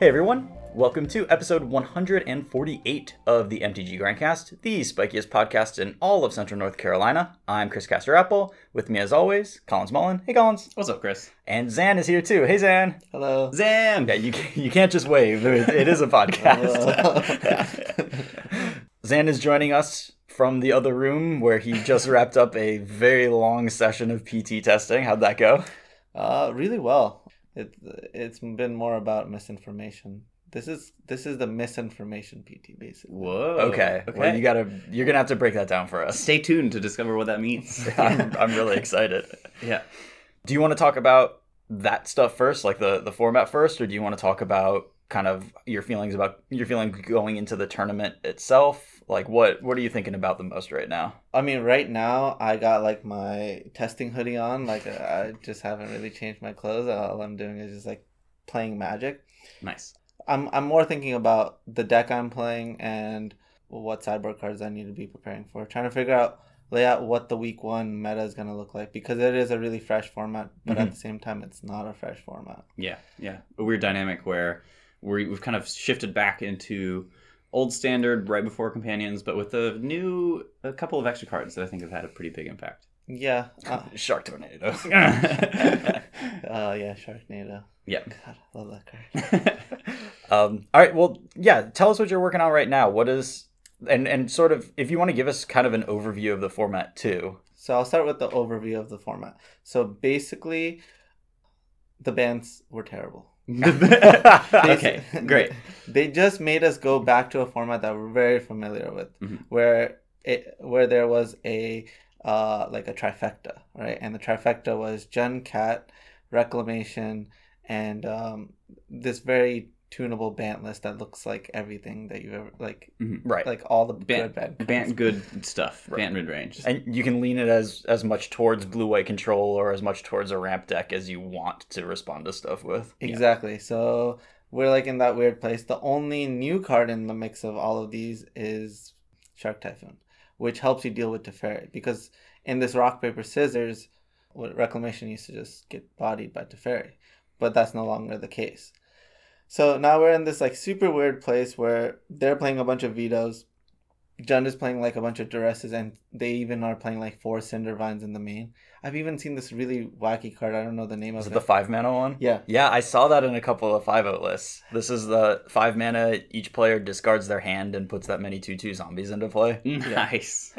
Hey everyone, welcome to episode 148 of the MTG Grandcast, the spikiest podcast in all of Central North Carolina. I'm Chris Caster Apple. With me, as always, Collins Mullen. Hey Collins. What's up, Chris? And Zan is here too. Hey Zan. Hello. Zan! Yeah, you can't, you can't just wave. It it is a podcast. Zan is joining us from the other room where he just wrapped up a very long session of PT testing. How'd that go? Uh, really well. It it's been more about misinformation. This is this is the misinformation PT basically. Whoa. Okay. Well, you gotta you're gonna have to break that down for us. Stay tuned to discover what that means. I'm, I'm really excited. yeah. Do you want to talk about that stuff first, like the the format first, or do you want to talk about kind of your feelings about your feeling going into the tournament itself? Like what what are you thinking about the most right now? I mean, right now I got like my testing hoodie on. Like I just haven't really changed my clothes. All I'm doing is just like playing Magic. Nice. I'm I'm more thinking about the deck I'm playing and what sideboard cards I need to be preparing for. Trying to figure out lay out what the week one meta is going to look like because it is a really fresh format, but Mhm. at the same time it's not a fresh format. Yeah, yeah. A weird dynamic where we we've kind of shifted back into old standard right before companions, but with a new a couple of extra cards that I think have had a pretty big impact. Yeah. Uh, Shark Tornado. yeah. uh, yeah, Sharknado. God, I love that card. um, all right. Well, yeah. Tell us what you're working on right now. What is and and sort of if you want to give us kind of an overview of the format too. So I'll start with the overview of the format. So basically, the bands were terrible. okay, great. They just made us go back to a format that we're very familiar with, Mhm. where it where there was a uh like a trifecta, right? And the trifecta was Jund Cat, Reclamation, and um this very tunable band list that looks like everything that you've ever like mm-hmm. Right. like all the Ban- good band. Bant good stuff. Right. Bant mid range. and you can lean it as as much towards blue white control or as much towards a ramp deck as you want to respond to stuff with. Exactly. So we're like in that weird place. The only new card in the mix of all of these is Shark Typhoon, which helps you deal with Teferi. Because in this rock, paper, scissors, Reclamation used to just get bodied by Teferi. But that's no longer the case. So now we're in this like super weird place where they're playing a bunch of vetoes. Jund is playing like a bunch of duresses, and they even are playing like four Cindervines in the main. I've even seen this really wacky card. I don't know the name Is of it it. the five mana one? yeah. Yeah, I saw that in a couple of five out lists. This is the five mana. Each player discards their hand and puts that many two two zombies into play. Nice.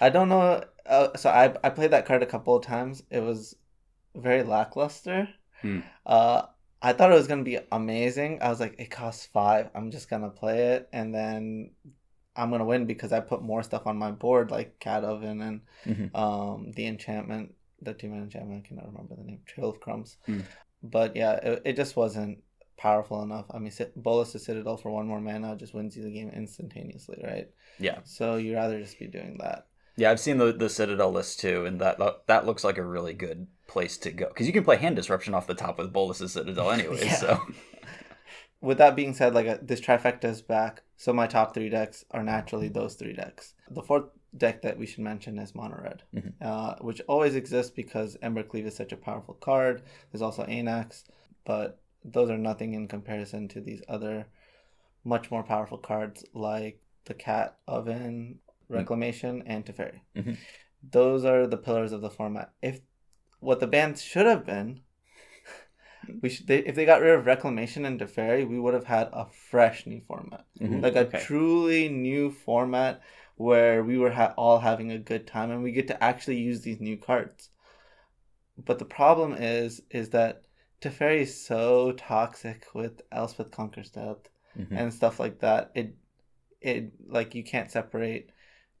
I don't know. Uh, so I I played that card a couple of times. It was very lackluster. Hmm. Uh, I thought it was gonna be amazing. I was like, it costs five. I'm just gonna play it, and then I'm gonna win because I put more stuff on my board, like Cat Oven and Mhm. um the enchantment, the two man enchantment. I cannot remember the name. Trail of Crumbs. Hmm. But yeah, it, it just wasn't powerful enough. I mean, Cit- Bolas's Citadel for one more mana just wins you the game instantaneously, right? Yeah, So you'd rather just be doing that. Yeah, I've seen the the Citadel list too, and that that looks like a really good place to go because you can play hand disruption off the top with Bolas's Citadel anyways. Yeah. So with that being said, like uh, this trifecta is back, so my top three decks are naturally those three decks. The fourth deck that we should mention is Mono Red, Mhm. uh, which always exists because Embercleave is such a powerful card. There's also Anax, but those are nothing in comparison to these other much more powerful cards like the Cat Oven, Reclamation, and Teferi. Mhm. Those are the pillars of the format. If what the band should have been we should they, if they got rid of reclamation and Teferi, we would have had a fresh new format, Mhm. like a okay. truly new format where we were ha- all having a good time and we get to actually use these new cards. But the problem is, is that Teferi is so toxic with Elspeth Conquers Death Mhm. and stuff like that. It, it like you can't separate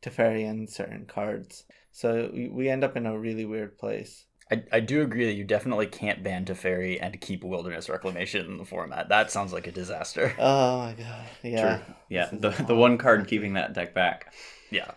Teferi and certain cards, so we, we end up in a really weird place. I, I do agree that you definitely can't ban Teferi and keep Wilderness Reclamation in the format. That sounds like a disaster. Oh my god! Yeah. True. Yeah. The the one card keeping that deck back. Yeah.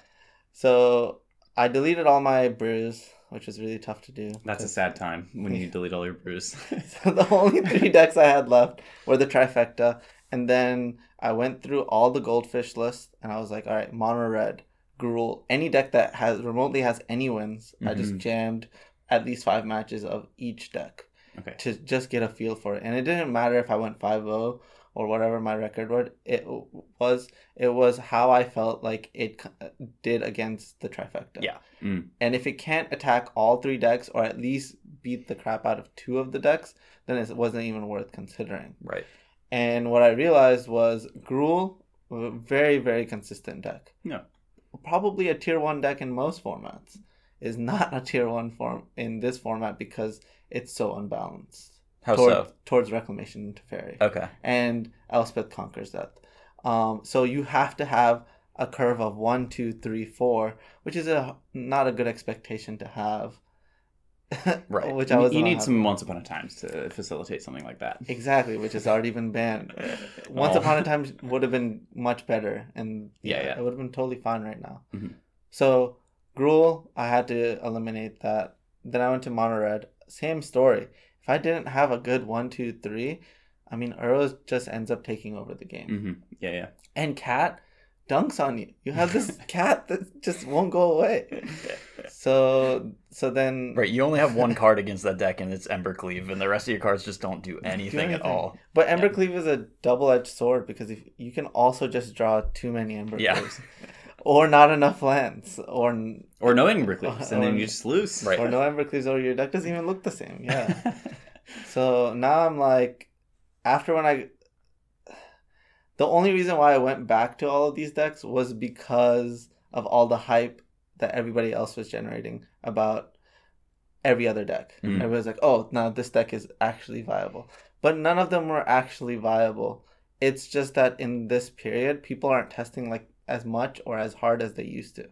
So I deleted all my brews, which was really tough to do. That's a sad time when you delete all your brews. so the only three decks I had left were the trifecta, and then I went through all the goldfish lists and I was like, all right, mono red, Gruul, any deck that has remotely has any wins, I just Mhm. jammed at least five matches of each deck okay. to just get a feel for it. And it didn't matter if I went 5-0 or whatever my record was, it was it was how I felt like it did against the trifecta. Yeah. Mm. And if it can't attack all three decks or at least beat the crap out of two of the decks, then it wasn't even worth considering. Right. And what I realized was Gruul very very consistent deck. No. Probably a tier one deck in most formats is not a tier one form in this format because it's so unbalanced How toward- so? towards Reclamation and Teferi Okay. and Elspeth conquers death. Um, so you have to have a curve of one, two, three, four, which is a not a good expectation to have. Right. which I You, was you need some Once Upon a Times to facilitate something like that. exactly, which has already been banned. Once Oh. upon a time would have been much better, and Yeah, yeah. it would have been totally fine right now. Mhm. So Gruul, I had to eliminate that. Then I went to Mono Red. Same story. If I didn't have a good one, two, three, I mean, Earls just ends up taking over the game. hmm Yeah, yeah. And Cat dunks on you. You have this cat that just won't go away. So so then Right. You only have one card against that deck, and it's Embercleave, and the rest of your cards just don't do anything, at anything. all. But Embercleave is a double edged sword because if you can also just draw too many Embercleaves. Yeah. or not enough lands. Or Or no Embercleaves, and then you just lose. Right. or no Embercleaves or your deck doesn't even look the same. Yeah. So now I'm like, after when I, the only reason why I went back to all of these decks was because of all the hype that everybody else was generating about every other deck. Mm. Everybody's like, oh, now this deck is actually viable. But none of them were actually viable. It's just that in this period, people aren't testing like as much or as hard as they used to.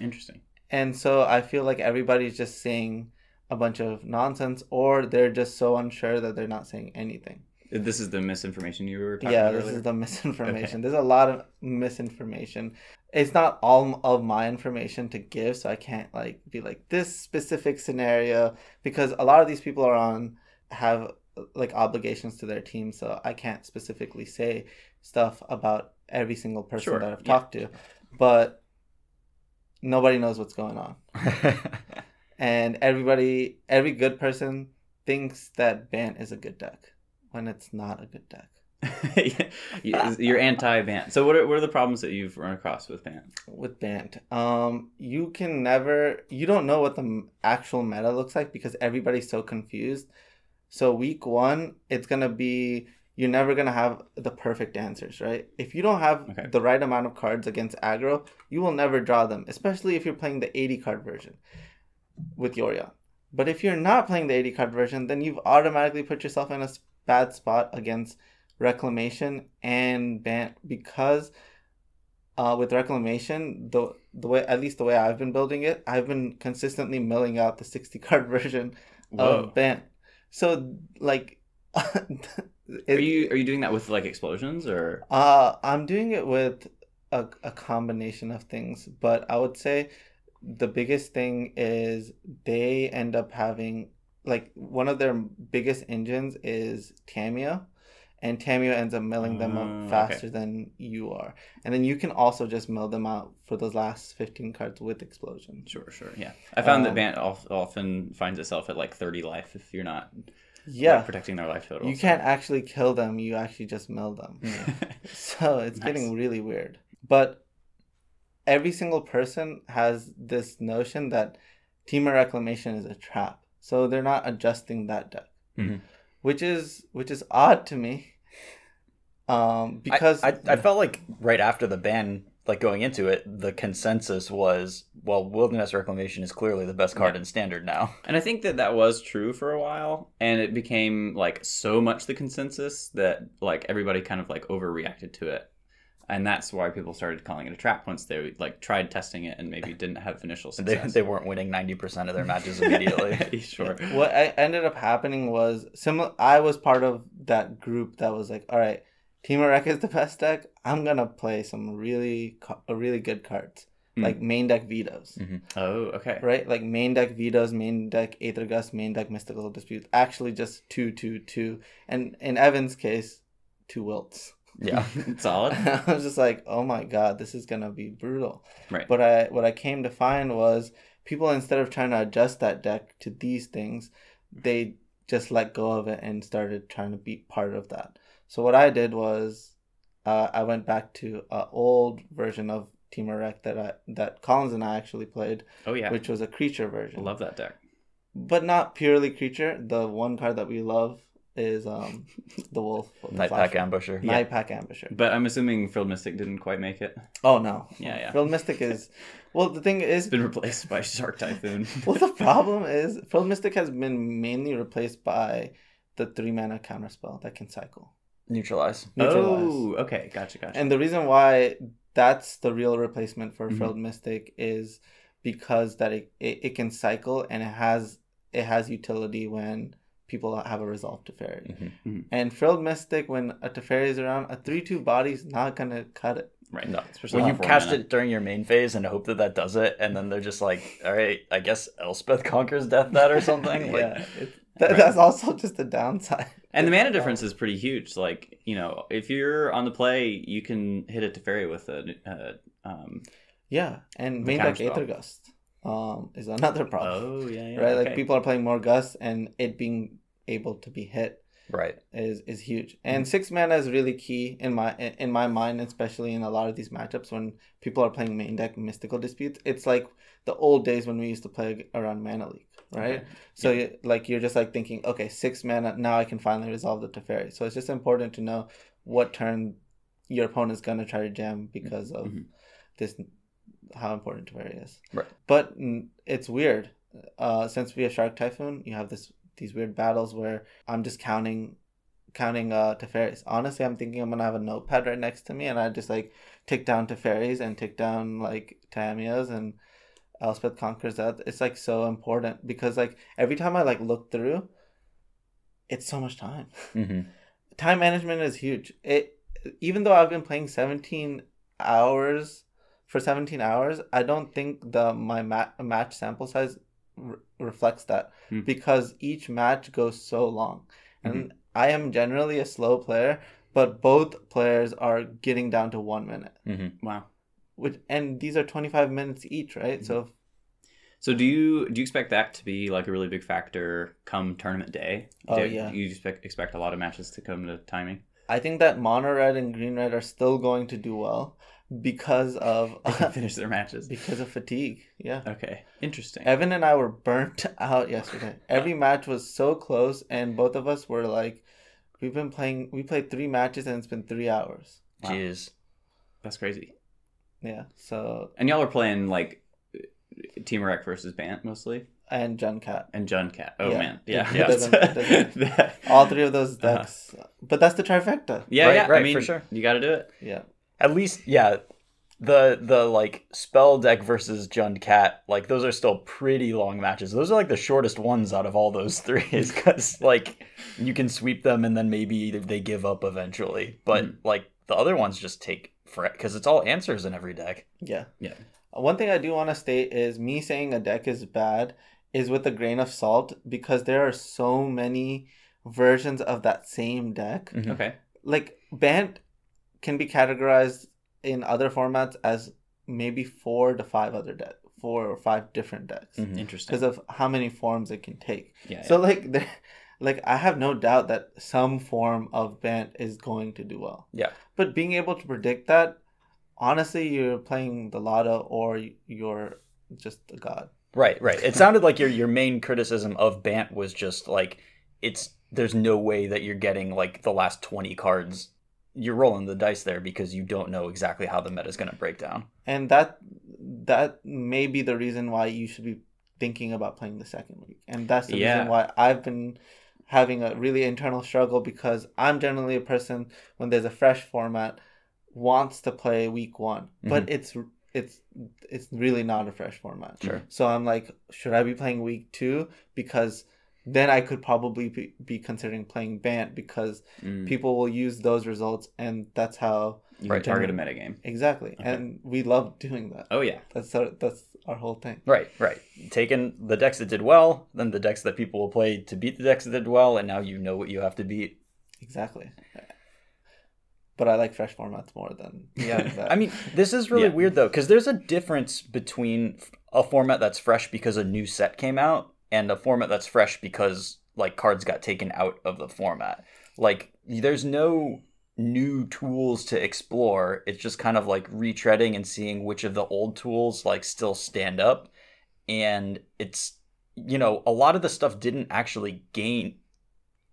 Interesting. And so I feel like everybody's just saying a bunch of nonsense or they're just so unsure that they're not saying anything. This is the misinformation you were talking yeah, about this earlier? is the misinformation. There's a lot of misinformation. It's not all of my information to give, so I can't like be like this specific scenario because a lot of these people are on have like obligations to their team, so I can't specifically say stuff about every single person Sure, that I've yeah. talked to. But nobody knows what's going on. and everybody every good person thinks that Bant is a good deck when it's not a good deck. You're anti Bant. So what are, what are the problems that you've run across with ban? with Bant. Um, you can never, you don't know what the actual meta looks like because everybody's so confused. So week one, it's gonna be you're never gonna have the perfect answers, right? If you don't have Okay. the right amount of cards against aggro, you will never draw them, especially if you're playing the 80 card version with Yorion. But if you're not playing the 80 card version, then you've automatically put yourself in a bad spot against Reclamation and Bant because uh, with Reclamation, the the way at least the way I've been building it, I've been consistently milling out the 60 card version Whoa. of Bant. So like, Are you are you doing that with like explosions or? uh, I'm doing it with a, a combination of things, but I would say the biggest thing is they end up having like one of their biggest engines is Tamio, and Tamio ends up milling them up okay. faster than you are, and then you can also just mill them out for those last 15 cards with explosion. Sure, sure. Yeah, I found that Um, ban of- often finds itself at like 30 life if you're not Yeah, like, protecting their life total. you so- can't actually kill them; you actually just mill them. So it's Nice. getting really weird. But every single person has this notion that Temur Reclamation is a trap. So they're not adjusting that deck. Mm-hmm. Mhm. Which is which is odd to me. Um because I, I, I felt like right after the ban, like going into it, the consensus was, well, Wilderness Reclamation is clearly the best card in Standard now. And I think that that was true for a while, and it became like so much the consensus that like everybody kind of like overreacted to it, and that's why people started calling it a trap once they like tried testing it and maybe didn't have initial They, success. they weren't winning 90% of their matches immediately. sure. what ended up happening was similar I was part of that group that was like, all right, Temur Rec is the best deck. I'm gonna play some really really good cards. Mm. Like main deck vetoes. Oh, okay. right? Like main deck vetoes, main deck Aether Gust, main deck Mystical Dispute. Actually, just two, two, two, and in Evan's case, two wilts. Yeah. Solid. I was just like, oh my god, this is gonna be brutal. Right. But I, what I came to find was people instead of trying to adjust that deck to these things, they just let go of it and started trying to be part of that. So what I did was uh, I went back to an old version of Temur Rec that I that Collins and I actually played, Oh yeah, which was a creature version, love that deck. but not purely creature. The one card that we love is um the wolf, the Night Pack Ambusher. Night Pack Ambusher. But I'm assuming Frilled Mystic didn't quite make it. Oh no, Yeah, yeah. Frilled Mystic is well. The thing is, It's been replaced by Shark Typhoon. well, the problem is Frilled Mystic has been mainly replaced by the three mana counterspell that can cycle. Neutralize. Neutralize. oh, okay, gotcha, gotcha. And the reason why that's the real replacement for Mhm. Frilled Mystic is because that it, it, it can cycle and it has it has utility when people have a resolve Teferi. Mhm. And Frilled Mystic, when a Teferi is around, a 3 2 body's not gonna cut it. right, No. especially When you on four cast it during your main phase and hope that that does it, and then they're just like, all right, I guess Elspeth conquers death that or something. Like, yeah. It, that, Right. That's also just a downside. And the mana difference is pretty huge. Like, you know, if you're on the play, you can hit a Teferi with a. Uh, um, Yeah. And The main deck counterspell. Aether Gust um, is another problem. oh, yeah, yeah. right? okay. Like people are playing more Gust and it being able to be hit right. is is huge. Mm-hmm. And six mana is really key in my in my mind, especially in a lot of these matchups when people are playing main deck mystical disputes. It's like the old days when we used to play around Mana Leak, right? Okay. So you, like you're just like thinking, okay, six mana now I can finally resolve the Teferi. So it's just important to know what turn your opponent's gonna try to jam because of Mhm. this how important Teferi is. Right. But it's weird. Uh, since we have Shark Typhoon, you have this these weird battles where I'm just counting counting uh Teferis. Honestly, I'm thinking I'm gonna have a notepad right next to me and I just like tick down Teferis and tick down like Tamias and Elspeth conquers death. It's like so important because like every time I like look through, it's so much time. hmm Time management is huge. It even though I've been playing 17 hours for 17 hours, I don't think the my ma- match sample size re- reflects that Hmm. because each match goes so long. And I am generally a slow player, but both players are getting down to 1 minute. hmm Wow. Which and these are 25 minutes each, right? So So do you do you expect that to be like a really big factor come tournament day? Oh, do, yeah. Do you expect expect a lot of matches to come to timing? I think that mono red and green red are still going to do well because of They can finish their matches. because of fatigue. Yeah. Okay, interesting. Evan and I were burnt out yesterday. Every match was so close, and both of us were like, "We've been playing. We played three matches, and it's been three hours." Wow. Jeez. That's crazy. Yeah. So And y'all are playing like Temur Rec versus Bant mostly, and Jund Cat, and Jund Cat. Oh Yeah. man, yeah, yeah. doesn't- doesn't- all three of those Uh-huh. decks. But that's the trifecta. yeah, Right, yeah. I right, mean, for sure. You got to do it. Yeah. At least, yeah. The the like spell deck versus Jund Cat, like those are still pretty long matches. Those are like the shortest ones out of all those three, because like you can sweep them and then maybe they give up eventually. But Mhm. like the other ones just take forever because it's all answers in every deck. Yeah. Yeah. One thing I do want to state is me saying a deck is bad is with a grain of salt because there are so many versions of that same deck. Mhm. Okay. like band can be categorized in other formats as maybe four to five other decks four or five different decks Mhm. Interesting. because of how many forms it can take yeah. so like there, like i have no doubt that some form of Bant is going to do well Yeah. but being able to predict that honestly you're playing the lotto or you're just a god Right, right. It sounded like your your main criticism of Bant was just like it's there's no way that you're getting like the last 20 cards. You're rolling the dice there because you don't know exactly how the meta is going to break down. and that that may be the reason why you should be thinking about playing the second week and that's the Yeah. reason why i've been having a really internal struggle because i'm generally a person when there's a fresh format wants to play week one but mm-hmm. it's it's it's really not a fresh format Sure. so i'm like should i be playing week two because then i could probably be, be considering playing bant because Mm. people will use those results and that's how you Right. target a metagame. exactly Okay. and we love doing that Oh yeah. that's our that's our whole thing. Right, right. Taking the decks that did well, then the decks that people will play to beat the decks that did well, and now you know what you have to beat. Exactly. But I like fresh formats more than Yeah. I mean, this is really Yeah. weird though, because there's a difference between a format that's fresh because a new set came out and a format that's fresh because like cards got taken out of the format. Like there's no new tools to explore. It's just kind of like retreading and seeing which of the old tools like still stand up. And it's you know, a lot of the stuff didn't actually gain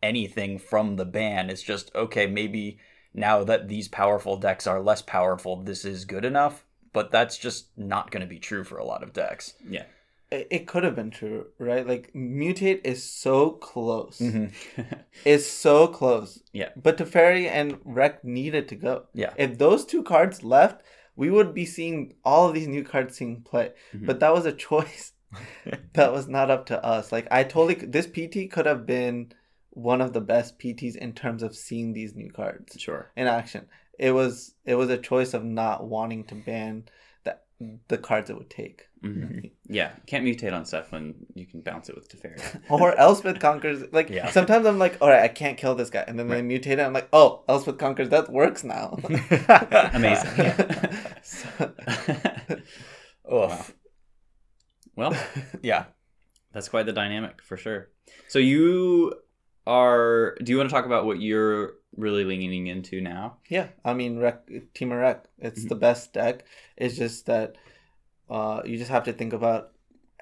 anything from the ban. It's just okay, maybe now that these powerful decks are less powerful, this is good enough. But that's just not going to be true for a lot of decks. Yeah. It, could have been true, right? Like mutate is so close. Mm-hmm. It's so close. Yeah. But Teferi and Rec needed to go. Yeah. If those two cards left, we would be seeing all of these new cards seeing play. Mhm. But that was a choice that was not up to us. Like I totally this PT could have been one of the best PTs in terms of seeing these new cards Sure. in action. It was it was a choice of not wanting to ban the the cards it would take. Hmm Yeah. Can't mutate on stuff when you can bounce it with Teferi. or Elspeth conquers. Like Yeah. sometimes I'm like, all right, I can't kill this guy, and then they mutate it. I'm like, oh, Elspeth conquers. That works now. Amazing. So- Oof. well, Yeah. that's quite the dynamic for sure. So you are. Do you want to talk about what you're really leaning into now? yeah. I mean, rec, Temur Rec. It's Mm-hmm. the best deck. It's just that uh, you just have to think about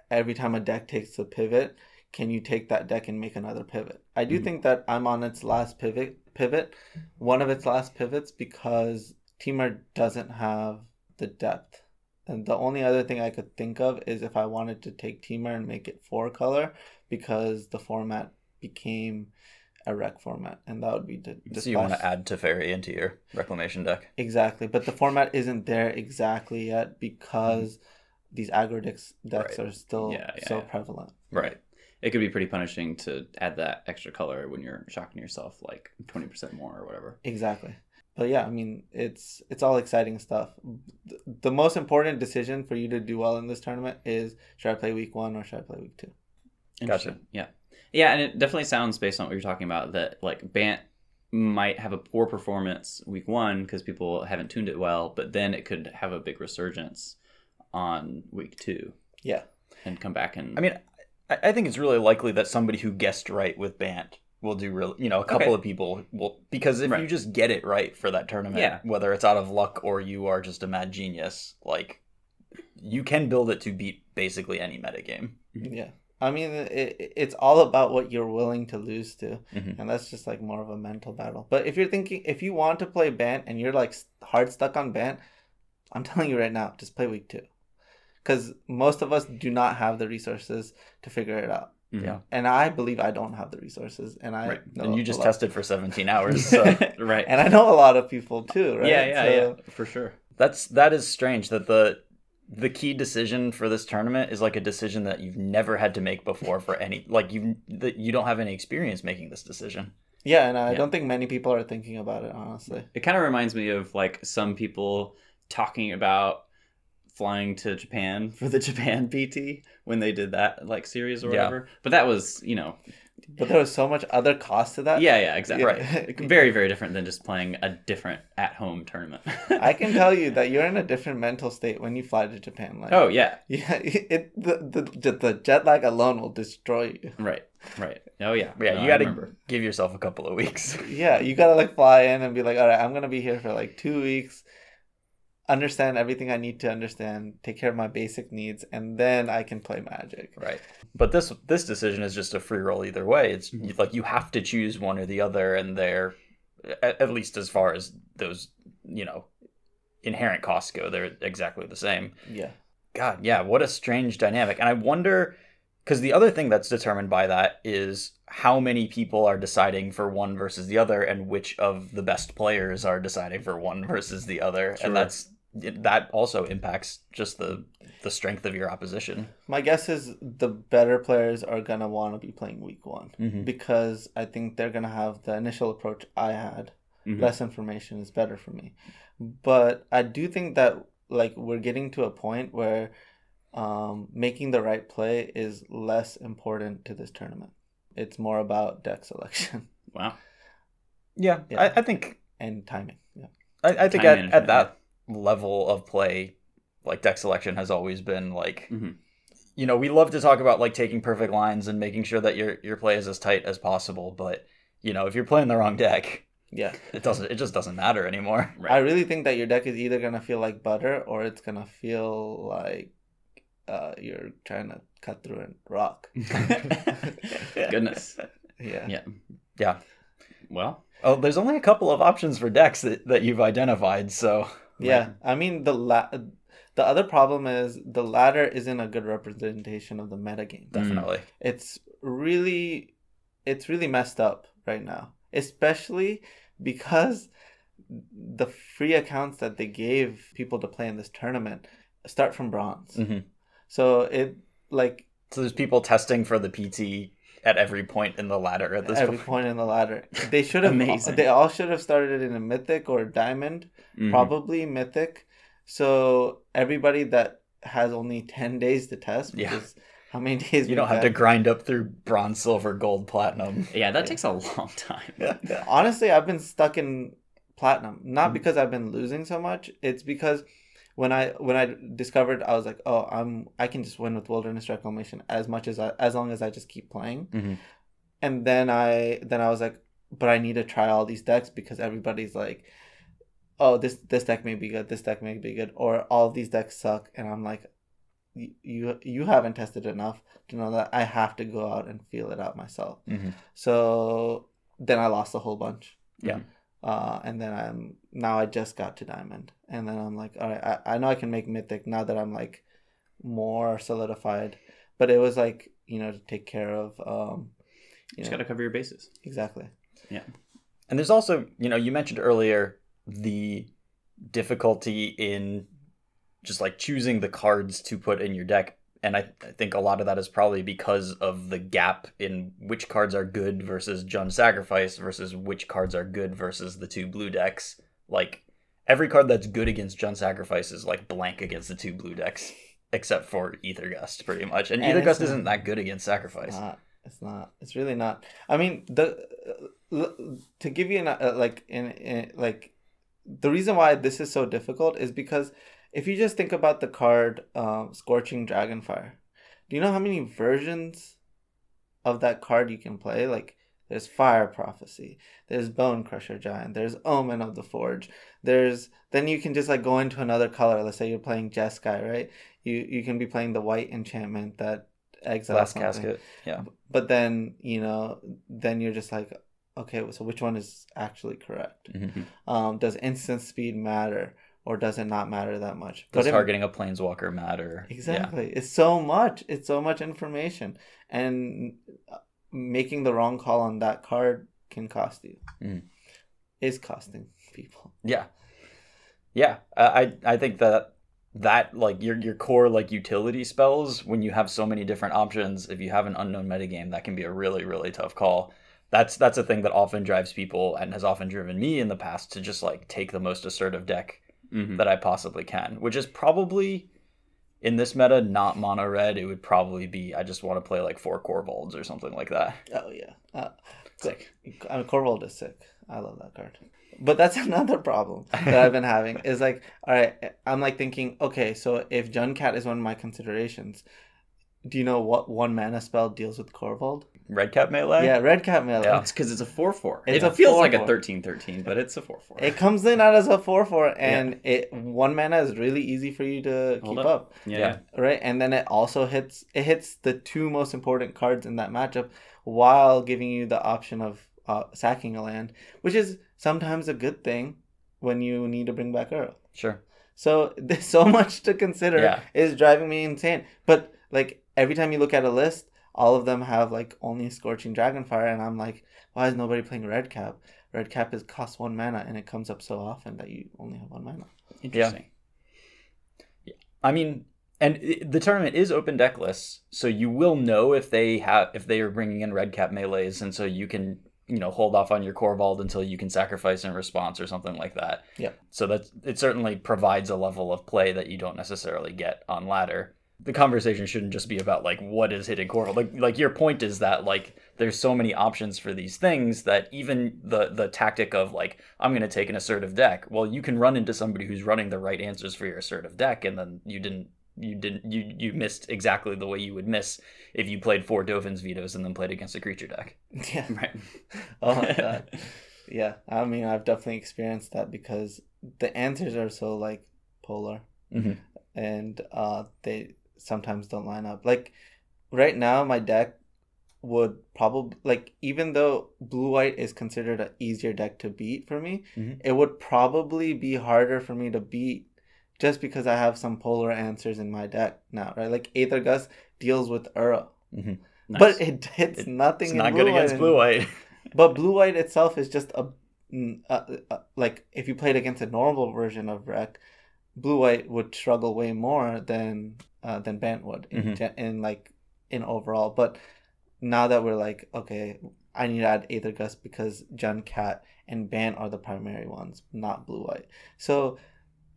every time a deck takes a pivot, can you take that deck and make another pivot? I do Mhm. think that I'm on its last pivot. Pivot, one of its last pivots, because Temur doesn't have the depth. And the only other thing I could think of is if I wanted to take Temur and make it four color, because the format became a rec format, and that would be the. So you want to add Teferi into your reclamation deck? Exactly, but the format isn't there exactly yet because these aggro decks, decks Right. are still Yeah, yeah, so yeah. prevalent. Right. It could be pretty punishing to add that extra color when you're shocking yourself like twenty percent more or whatever. Exactly. But yeah, I mean, it's it's all exciting stuff. The, the most important decision for you to do well in this tournament is should I play week one or should I play week two? Interesting. Yeah. Yeah, and it definitely sounds based on what you're talking about that like Bant might have a poor performance week one because people haven't tuned it well, but then it could have a big resurgence on week two Yeah, and come back and I mean, I, I think it's really likely that somebody who guessed right with Bant will do really, you know, a couple Okay. of people will, because if you just get it right for that tournament, Yeah. whether it's out of luck or you are just a mad genius, like, you can build it to beat basically any metagame. yeah. I mean, it, it's all about what you're willing to lose to, Mhm. and that's just like more of a mental battle. But if you're thinking, if you want to play Bant and you're like hard stuck on Bant, I'm telling you right now, just play week two, because most of us do not have the resources to figure it out. Mhm. Yeah. and I believe I don't have the resources, and I Right. know and you just tested for 17 hours. So right. and I know a lot of people too, right? Yeah, yeah, So- yeah, for sure. that's, that is strange that the, the key decision for this tournament is like a decision that you've never had to make before for any, like you, that you don't have any experience making this decision. yeah, and I Yeah. don't think many people are thinking about it honestly. It kind of reminds me of like some people talking about flying to Japan for the Japan PT when they did that like series or Yeah. whatever. But that was, you know, But there was so much other cost to that. yeah, yeah, exactly. Yeah. Right. Very, very different than just playing a different at-home tournament. I can tell you that you're in a different mental state when you fly to Japan. Like, Oh yeah, yeah, it the, the the jet lag alone will destroy you. right, right. Oh yeah, Yeah, No, you got to give yourself a couple of weeks. Yeah, you gotta like fly in and be like, all right, I'm gonna be here for like two weeks. Understand everything I need to understand, take care of my basic needs, and then I can play Magic. Right. But this this decision is just a free roll either way. It's Mhm. like you have to choose one or the other, and they're at, at least as far as those you know inherent costs go, they're exactly the same. Yeah. God, yeah, what a strange dynamic. And I wonder because the other thing that's determined by that is how many people are deciding for one versus the other, and which of the best players are deciding for one versus the other, Sure. and that's that also impacts just the the strength of your opposition. My guess is the better players are gonna want to be playing week one Mm-hmm. because I think they're gonna have the initial approach I had. Mhm. Less information is better for me, but I do think that like we're getting to a point where um, making the right play is less important to this tournament. It's more about deck selection Wow. Yeah, Yeah. I, I think and timing. Yeah. I, I think at, at that level of play, like deck selection has always been like Mhm. you know, we love to talk about like taking perfect lines and making sure that your your play is as tight as possible, but you know, if you're playing the wrong deck, Yeah. it doesn't it just doesn't matter anymore. Right. I really think that your deck is either gonna feel like butter or it's gonna feel like uh, you're trying to cut through a rock. Goodness. Yeah. Yeah. Yeah. Well, Oh, there's only a couple of options for decks that, that you've identified, so Yeah. I mean the la- the other problem is the ladder isn't a good representation of the metagame. definitely. It's really it's really messed up right now. Especially because the free accounts that they gave people to play in this tournament start from bronze. Mhm. So it like So there's people testing for the PT at every point in the ladder at this every point. point in the ladder. They should have. Amazing. They all should have started in a mythic or a diamond, mhm. probably mythic. So everybody that has only ten days to test, which Yeah. how many days You don't we've have to grind up through bronze, silver, gold, platinum. Yeah, that takes a long time. Honestly, I've been stuck in platinum, not Mhm. because I've been losing so much. It's because when I when I discovered, I was like, oh, I'm I can just win with wilderness reclamation as much as I as long as I just keep playing. Mhm. and then I then I was like, but I need to try all these decks because everybody's like, oh this this deck may be good, this deck may be good, or all these decks suck, and I'm like, "Y- you you haven't tested enough to know that I have to go out and feel it out myself. Mhm. So then I lost a whole bunch. Yeah. Uh, and then I'm now I just got to diamond, and then I'm like, all right, I, I know I can make mythic now that I'm like more solidified, but it was like you know to take care of um, you Just got to cover your bases. exactly. Yeah, and there's also, you know, you mentioned earlier the difficulty in just like choosing the cards to put in your deck. And I, I think a lot of that is probably because of the gap in which cards are good versus Jund Sacrifice versus which cards are good versus the two blue decks. Like every card that's good against Jund Sacrifice is like blank against the two blue decks, except for Aether Gust, pretty much. And, And Aether Gust isn't that good against Sacrifice. Not. It's not. It's really not. I mean, the l- to give you an uh, like in, in like the reason why this is so difficult is because if you just think about the card um, Scorching Dragonfire, do you know how many versions of that card you can play? Like there's Fire Prophecy, there's Bone Crusher Giant, there's Omen of the Forge. There's then you can just like go into another color. Let's say you're playing Jeskai, right? You you can be playing the white enchantment that exiles Glass something Casket. Yeah. but then you know then you're just like okay so which one is actually correct Mhm. um does instant speed matter or does it not matter that much Does But it- targeting a Planeswalker matter? Yeah. exactly it's so much it's so much information and uh, making the wrong call on that card can cost you Mhm. is costing people Yeah, yeah. I I I think that that like your your core like utility spells when you have so many different options. If you have an unknown metagame, that can be a really really tough call. That's that's a thing that often drives people and has often driven me in the past to just like take the most assertive deck Mhm. that I possibly can, which is probably in this meta not mono red. It would probably be I just want to play like four Korvolds or something like that. oh yeah uh, Sick. I mean, Korvold is sick. I love that card. But that's another problem that I've been having is like, all right, I'm like thinking, okay, so if Jund Cat is one of my considerations, do you know what one mana spell deals with Korvold? Redcap melee. Yeah, Red Cat Melee. Yeah. It's because it's a 4 4. It a feels like a 4-4. 13 13, but it's a 4 4. It comes in out as a 4 4, and it one mana is really easy for you to Hold keep up. up. Yeah. Yeah. right? And then it also hits it hits the two most important cards in that matchup while giving you the option of uh, sacking a land, which is sometimes a good thing when you need to bring back Earl. Sure. So there's so much to consider. Yeah. It's driving me insane. But like every time you look at a list, all of them have like only Scorching Dragonfire, and I'm like, why is nobody playing Redcap? Red Cap is cost one mana, and it comes up so often that you only have one mana. Interesting. I mean, and the tournament is open deck lists, so you will know if they have if they are bringing in redcap melees, and so you can you know hold off on your Korvold until you can sacrifice in response or something like that. Yeah. So that it certainly provides a level of play that you don't necessarily get on ladder. The conversation shouldn't just be about like what is hitting Korvold. Like like your point is that like there's so many options for these things that even the the tactic of like I'm going to take an assertive deck. Well, you can run into somebody who's running the right answers for your assertive deck, and then you didn't you didn't you you missed exactly the way you would miss if you played four Dovin's vetoes and then played against a creature deck. Yeah. Right. Oh my god. Yeah. I mean, I've definitely experienced that because the answers are so like polar Mhm. and uh they sometimes don't line up. Like right now my deck would probably like even though blue white is considered an easier deck to beat for me, Mhm. it would probably be harder for me to beat just because I have some polar answers in my deck now, right? Like Aether Gust deals with Uro. Mhm. Nice. But it hits It- nothing It's in not blue good white against and- blue white. but blue white itself is just a mm, uh, uh, like if you played against a normal version of rec, blue white would struggle way more than uh, than Bant would in, Mhm. gen- in like in overall. But now that we're like okay, I need to add Aether Gust because Jund Cat and Bant are the primary ones, not blue white. So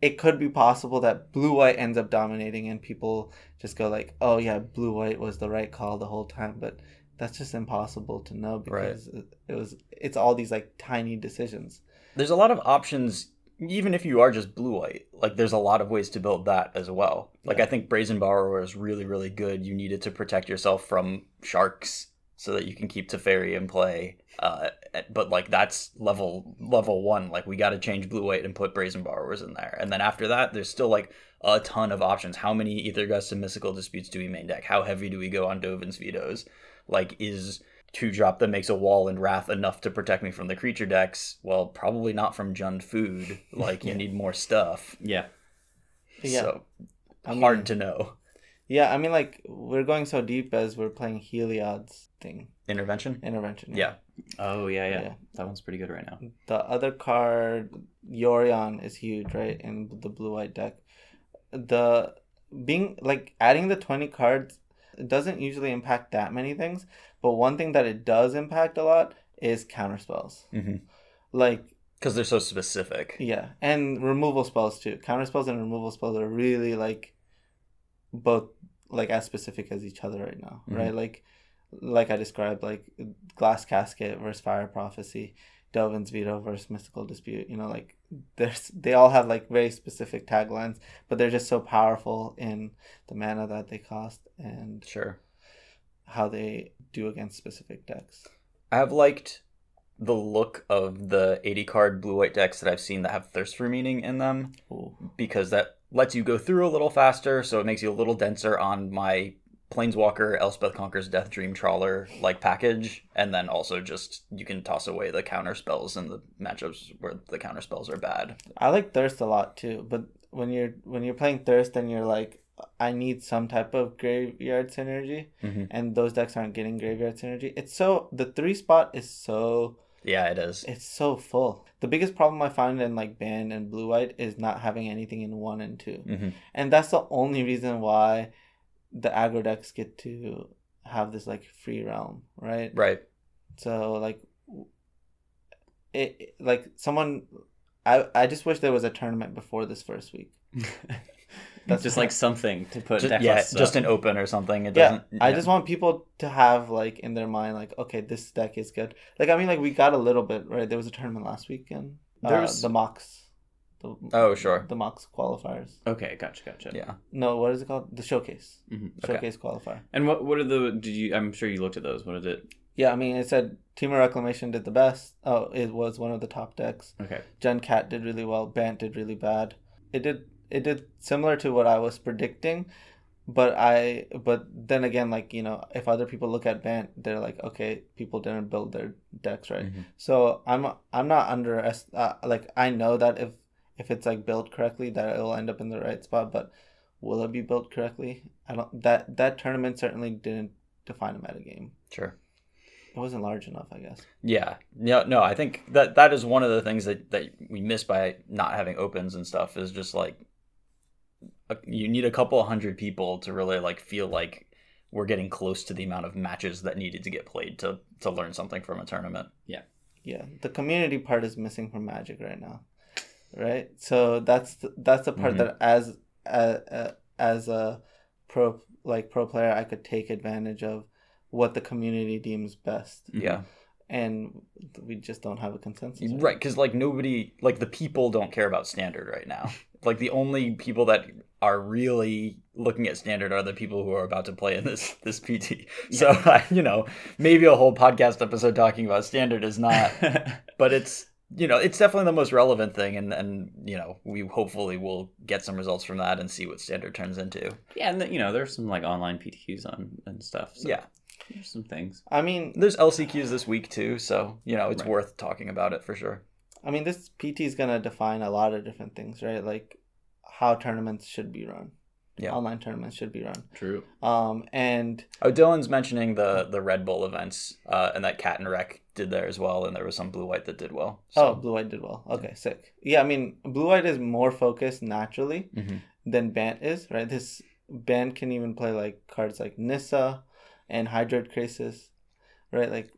it could be possible that blue white ends up dominating and people just go like, oh yeah, blue white was the right call the whole time, but that's just impossible to know because it, it was it's all these like tiny decisions. There's a lot of options, even if you are just blue white. Like there's a lot of ways to build that as well. Like Yeah. I think Brazen Borrower is really really good. You need it to protect yourself from sharks so that you can keep Teferi in play. Uh, but like that's level level one. Like we got to change blue white and put Brazen Borrowers in there. And then after that, there's still like a ton of options. How many Aether Gusts and Mystical Disputes do we main deck? How heavy do we go on Dovin's vetoes? Like is two drop that makes a wall and wrath enough to protect me from the creature decks? Well, probably not from Jund food. Like you Yeah. need more stuff. yeah. Yeah. So I mean, hard to know. Yeah, I mean like we're going so deep as we're playing Heliod's thing Intervention? intervention. Yeah. Oh yeah, yeah, Yeah. That one's pretty good right now. The other card, Yorion, is huge, right? In the blue white deck. The being like adding the 20 cards it doesn't usually impact that many things, but one thing that it does impact a lot is counter spells. Mm-hmm. Like, Because they're so specific. yeah, and removal spells too. Counter spells and removal spells are really like both like as specific as each other right now, Mhm. right? Like, like I described, like Glass Casket versus Fire Prophecy, Dovin's Veto versus Mystical Dispute. You know, like there's they all have like very specific taglines, but they're just so powerful in the mana that they cost and Sure. how they do against specific decks. I have liked the look of the 80 card blue white decks that I've seen that have thirst for meaning in them Ooh. because that lets you go through a little faster, so it makes you a little denser on my Planeswalker, Elspeth Conquers Death Dream Trawler like package, and then also just you can toss away the counter spells and the matchups where the counter spells are bad. I like Thirst a lot too, but when you're when you're playing Thirst and you're like, I need some type of graveyard synergy, Mm-hmm. and those decks aren't getting graveyard synergy. It's so the three spot is so Yeah, it is. it's so full. The biggest problem I find in like band and blue white is not having anything in one and 2 Mm-hmm. and that's the only reason why the aggro decks get to have this like free realm, right? Right. So like, it it- like someone, I I just wish there was a tournament before this first week. That's just like something to put. Just, yeah, lists just an open or something. It Yeah, doesn't. I yeah. just want people to have like in their mind like, okay, this deck is good. Like I mean, like we got a little bit right. There was a tournament last weekend. There Uh, the MOCS. The, Oh, sure. The MOCS qualifiers. Okay, gotcha, gotcha. Yeah. No, what is it called? The showcase. Mhm, okay. Showcase qualifier. And what what are the? Did you? I'm sure you looked at those. What is it? Yeah, I mean, it said Temur Reclamation did the best. Oh, it was one of the top decks. Okay. Jund Cat did really well. Bant did really bad. It did it did similar to what I was predicting, but I but then again, like you know, if other people look at Bant, they're like, okay, people didn't build their decks right. Mhm. So I'm I'm not under uh, like I know that if if it's like built correctly, that it'll end up in the right spot. But will it be built correctly? I don't. That that tournament certainly didn't define a meta game Sure. It wasn't large enough, I guess. Yeah. No, no, I think that that is one of the things that, that we miss by not having opens and stuff is just like a, you need a couple hundred people to really like feel like we're getting close to the amount of matches that needed to get played to to learn something from a tournament. Yeah. Yeah, the community part is missing from Magic right now, right? So that's the, that's the part Mhm. that as a, as a pro like pro player, I could take advantage of what the community deems best. Yeah. and we just don't have a consensus. Right, because like nobody, like the people don't care about standard right now. like the only people that are really looking at standard are the people who are about to play in this this PT. So you know, maybe a whole podcast episode talking about standard is not, but it's you know it's definitely the most relevant thing, and and you know we hopefully will get some results from that and see what standard turns into. yeah, and then, you know, there's some like online PTQs on and stuff. So Yeah, there's some things. I mean, there's LCQs this week too, so you know it's Right. worth talking about it for sure. I mean, this PT is gonna define a lot of different things, right? Like how tournaments should be run. Yeah. Online tournaments should be run. True. Um, and Oh, Dylan's mentioning the the Red Bull events, uh, and that Cat and Rec did there as well, and there was some Blue White that did well. oh, blue white did well. Okay, sick. Yeah, I mean, blue white is more focused naturally Mhm. than Bant is, right? This Bant can even play like cards like Nissa and Hydroid Krasis, right? Like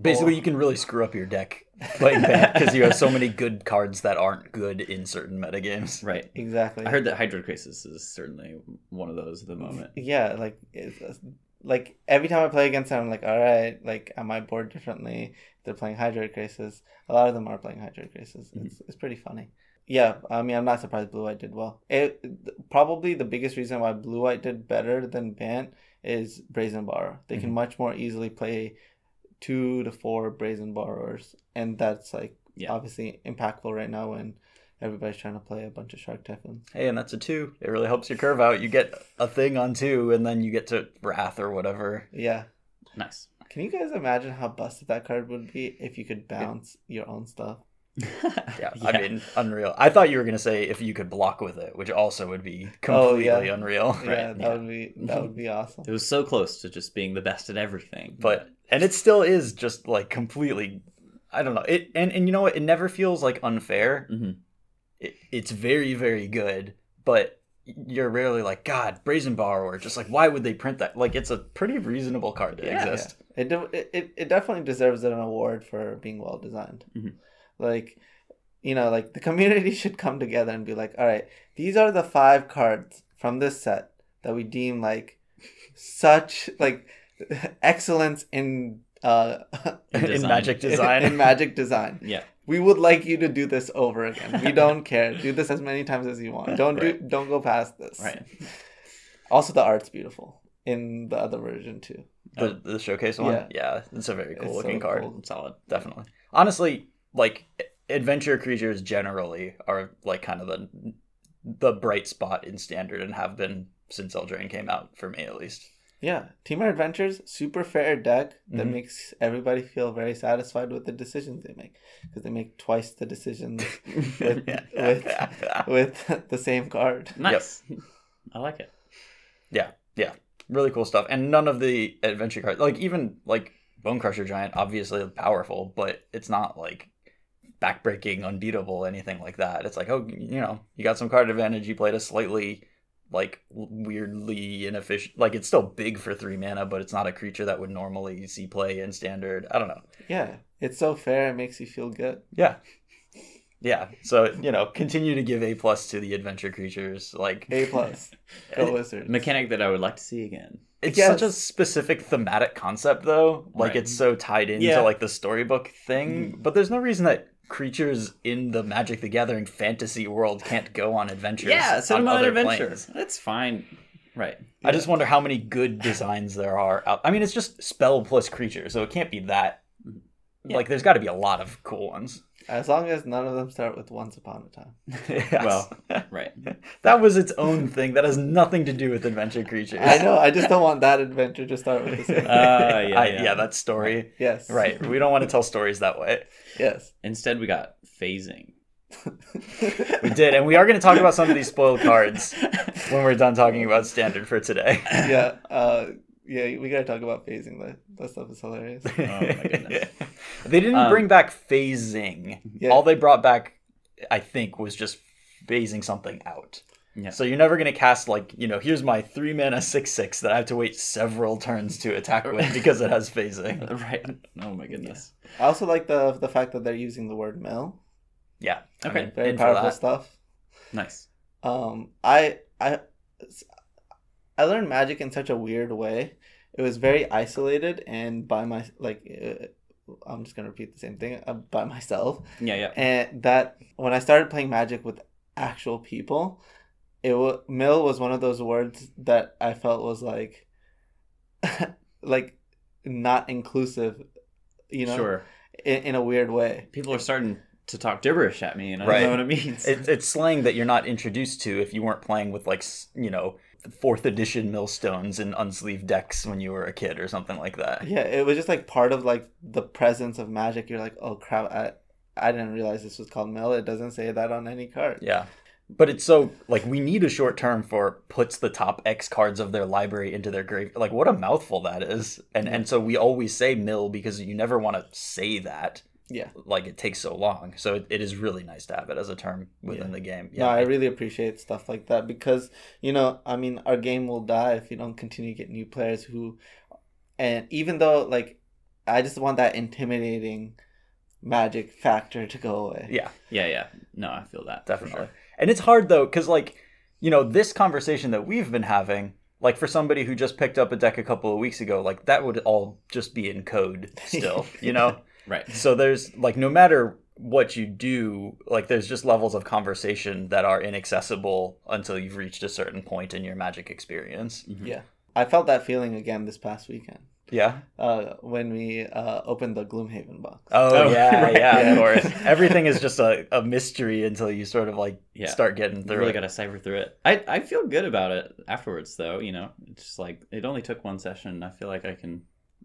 basically, you can really screw up your deck playing Bant because you have so many good cards that aren't good in certain metagames. Right. exactly. I heard that Hydroid Krasis is certainly one of those at the moment. Yeah, like it's, like every time I play against them, I'm like, all right, like am I bored differently? They're playing Hydroid Krasis. A lot of them are playing Hydroid Krasis. It's it's pretty funny. Yeah, I mean, I'm not surprised Blue White did well. It probably the biggest reason why Blue White did better than Bant is Brazen Borrow. They can Mhm. much more easily play two to four Brazen Borrowers, and that's like Yeah. obviously impactful right now when everybody's trying to play a bunch of Shark Typhoons. Hey, and that's a two. It really helps your curve out. You get a thing on two, and then you get to Wrath or whatever. Yeah. Nice. Can you guys imagine how busted that card would be if you could bounce your own stuff? Yeah, I mean, unreal. I thought you were gonna say if you could block with it, which also would be Oh, completely yeah. unreal. yeah, that yeah. would be that would be awesome. it was so close to just being the best at everything. but and it still is just like completely i don't know it and, and you know what it never feels like unfair Mhm. it, it's very very good but you're rarely like god brazen borrower just like why would they print that like it's a pretty reasonable card to Yeah. exist It, de- it it it definitely deserves an award for being well designed. Mhm. Like, you know, like the community should come together and be like, all right, these are the five cards from this set that we deem like such like excellence in uh in, design. magic design in magic design. yeah. We would like you to do this over again. We don't care. Do this as many times as you want. Don't do don't go past this. Right. Also, the art's beautiful in the other version too. the, the showcase one Yeah. yeah, it's a very cool It's looking so card cool. Solid. definitely honestly like adventure creatures generally are like kind of the the bright spot in standard and have been since Eldraine came out for me at least Yeah, Team Adventures, super fair deck that Mhm. makes everybody feel very satisfied with the decisions they make because they make twice the decisions with with, with the same card. Nice. I like it. Yeah, yeah, really cool stuff and none of the adventure cards like even like Bonecrusher Giant obviously powerful but it's not like backbreaking unbeatable anything like that it's like oh you know you got some card advantage you played a slightly like weirdly inefficient like it's still big for three mana but it's not a creature that would normally see play in standard i don't know Yeah, it's so fair. It makes you feel good. yeah yeah so you know continue to give a plus to the adventure creatures like A plus. Go Wizards. Mechanic that I would like to see again. It's Yes. such a specific thematic concept, though. Like Right. it's so tied into Yeah. like the storybook thing. Mm. But there's no reason that creatures in the Magic the Gathering fantasy world can't go on adventures. Yeah, send them on an other adventure. planes. That's fine. Right. I just wonder how many good designs there are. Out. I mean, it's just spell plus creature, so it can't be that. Yeah. Like, there's got to be a lot of cool ones. As long as none of them start with once upon a time. Yes. Well, right. that was its own thing. That has nothing to do with adventure creatures. I know. I just don't want that adventure to start with the same. Uh, yeah, I- yeah. yeah, that story. yes. Right. We don't want to tell stories that way. Yes. Instead, we got phasing. We did, and we are going to talk about some of these spoiled cards when we're done talking about standard for today. yeah. Uh, yeah. We gotta talk about phasing. That that stuff is hilarious. Oh my goodness. they didn't Um, bring back phasing. Yeah. All they brought back, I think, was just phasing something out. Yeah. So you're never going to cast like you know, here's my three mana six six that I have to wait several turns to attack with because it has phasing. right. Oh my goodness. I also like the the fact that they're using the word mill. Yeah. I Okay. mean, Very in powerful stuff. Nice. Um, I I I learned magic in such a weird way. It was very isolated, and by my like uh, I'm just gonna repeat the same thing uh, by myself. Yeah, yeah. and that when I started playing Magic with actual people, it was mill was one of those words that I felt was like, like, not inclusive, you know, Sure. in, in a weird way. People are starting to talk gibberish at me, and I Right. don't know what it means. It, it's slang that you're not introduced to if you weren't playing with like you know fourth edition millstones and unsleeved decks when you were a kid or something like that. Yeah, it was just like part of like the presence of Magic. You're like, oh crap, I I didn't realize this was called mill. It doesn't say that on any card. Yeah. But it's so like we need a short term for puts the top X cards of their library into their grave. Like what a mouthful that is. And and so we always say mill because you never want to say that. Yeah. Like it takes so long. So it, it is really nice to have it as a term within Yeah. the game. Yeah. No, I really appreciate stuff like that because you know, I mean, our game will die if you don't continue to get new players who, and even though like, I just want that intimidating magic factor to go away. yeah. yeah, yeah. No, I feel that. definitely sure. and it's hard though because like you know this conversation that we've been having like for somebody who just picked up a deck a couple of weeks ago like that would all just be in code still you know Right. so there's like no matter what you do like there's just levels of conversation that are inaccessible until you've reached a certain point in your magic experience Mhm. Yeah, I felt that feeling again this past weekend yeah uh, when we uh, opened the Gloomhaven box. oh, Oh, yeah right. yeah Yeah. of course everything is just a, a mystery until you sort of like Yeah. start getting You through really it got to cipher through it. I, I feel good about it afterwards, though. You know, it's just like it only took one session. I feel like I can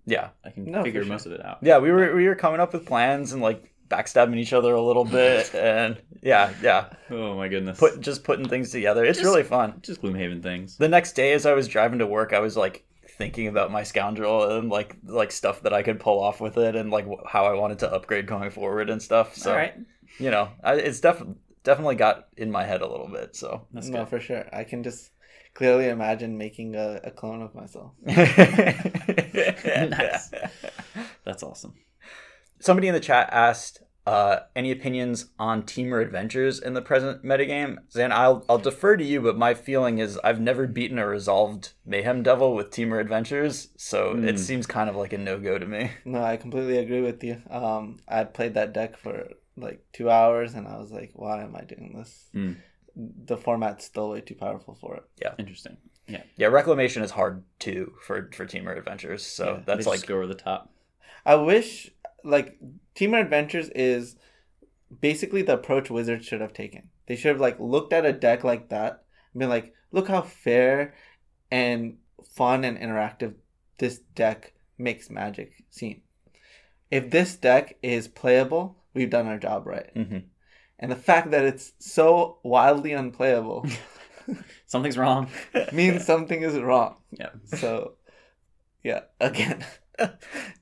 yeah I can No, figure sure. most of it out. Yeah, we were we were coming up with plans and like backstabbing each other a little bit, and yeah, yeah, Oh my goodness. put just putting things together. It's Just- really fun. just Gloomhaven things. The next day, as I was driving to work, I was like thinking about my scoundrel and like like stuff that I could pull off with it, and like how I wanted to upgrade going forward and stuff. So All right. you know, I, it's definitely definitely got in my head a little bit. So That's no, good. for sure. I can just clearly imagine making a, a clone of myself. Nice. That's awesome. Somebody in the chat asked, uh, any opinions on Temur Adventures in the present metagame? Zan, I'll, I'll defer to you, but my feeling is I've never beaten a resolved Mayhem Devil with Temur Adventures, so Hmm. it seems kind of like a no go to me. No, I completely agree with you. Um, I played that deck for like two hours, and I was like, "Why am I doing this?" Hmm. The format's still way too powerful for it. Yeah, interesting. Yeah. Yeah, Reclamation is hard too for, for Temur Adventures, so Yeah, that's like. go over the top. I wish like Temur Adventures is basically the approach Wizards should have taken. They should have like looked at a deck like that and been like, "Look how fair and fun and interactive this deck makes Magic seem." If this deck is playable, we've done our job right. Mhm. And the fact that it's so wildly unplayable Something's wrong. means something is wrong. Yeah. So, yeah, again.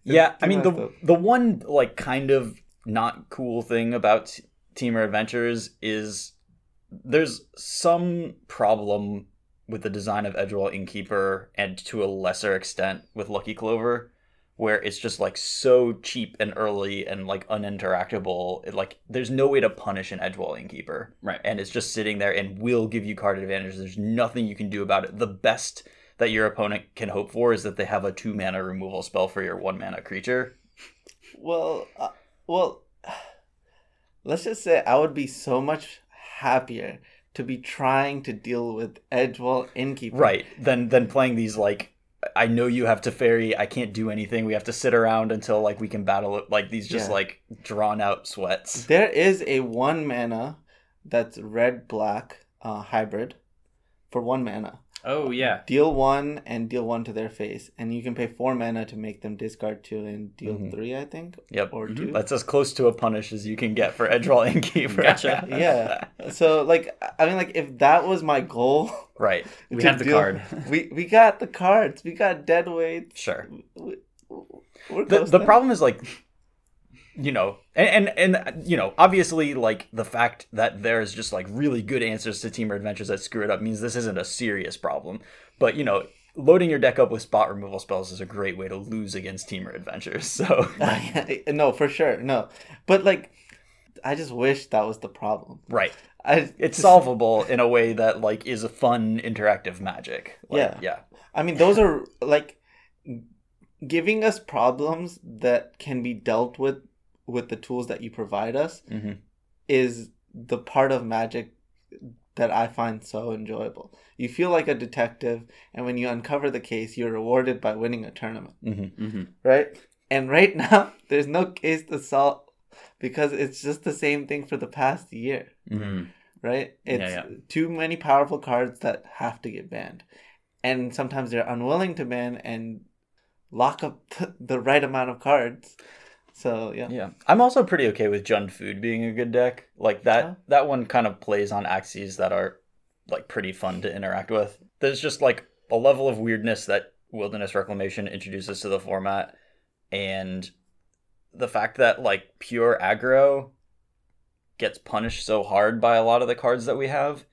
Yeah, I mean the messed the one like kind of not cool thing about T- Temur Adventures is there's some problem with the design of Edgewall Innkeeper and to a lesser extent with Lucky Clover where it's just like so cheap and early and like uninteractable. It, like there's no way to punish an Edgewall Innkeeper Right. and it's just sitting there and will give you card advantage. There's nothing you can do about it. The best that your opponent can hope for is that they have a two mana removal spell for your one mana creature. Well, uh, well, let's just say I would be so much happier to be trying to deal with Edgewall Innkeeper. Right. Than than playing these like I know you have Teferi, I can't do anything. We have to sit around until like we can battle it like these just Yeah. like drawn out sweats. There is a one mana that's red black uh, hybrid for one mana. Oh yeah. Deal one and deal one to their face, and you can pay four mana to make them discard two and deal Mhm. three, I think, Yep. or Mhm. two. That's as close to a punish as you can get for Edgewall Innkeeper. Gotcha. yeah. So like, I mean, like if that was my goal, right. We have the deal- card. we we got the cards. We got dead weight. Sure. We, we're the, close the now. problem is like you know and, and and you know obviously like the fact that there's just like really good answers to Temur adventures that screw it up means this isn't a serious problem but you know loading your deck up with spot removal spells is a great way to lose against Temur adventures so no, for sure, no. But like, I just wish that was the problem. right I it's solvable in a way that like is a fun interactive magic Like, Yeah. yeah I mean, those are like giving us problems that can be dealt with with the tools that you provide us hmm is the part of magic that I find so enjoyable. You feel like a detective, and when you uncover the case, you're rewarded by winning a tournament, hmm hmm right? And right now, there's no case to solve because it's just the same thing for the past year, hmm right? Yeah, It's yeah. too many powerful cards that have to get banned. And sometimes they're unwilling to ban and lock up the right amount of cards. So, yeah. Yeah, I'm also pretty okay with Jund Food being a good deck. Like that, Yeah. that one kind of plays on axes that are like pretty fun to interact with. There's just like a level of weirdness that Wilderness Reclamation introduces to the format, and the fact that like pure aggro gets punished so hard by a lot of the cards that we have,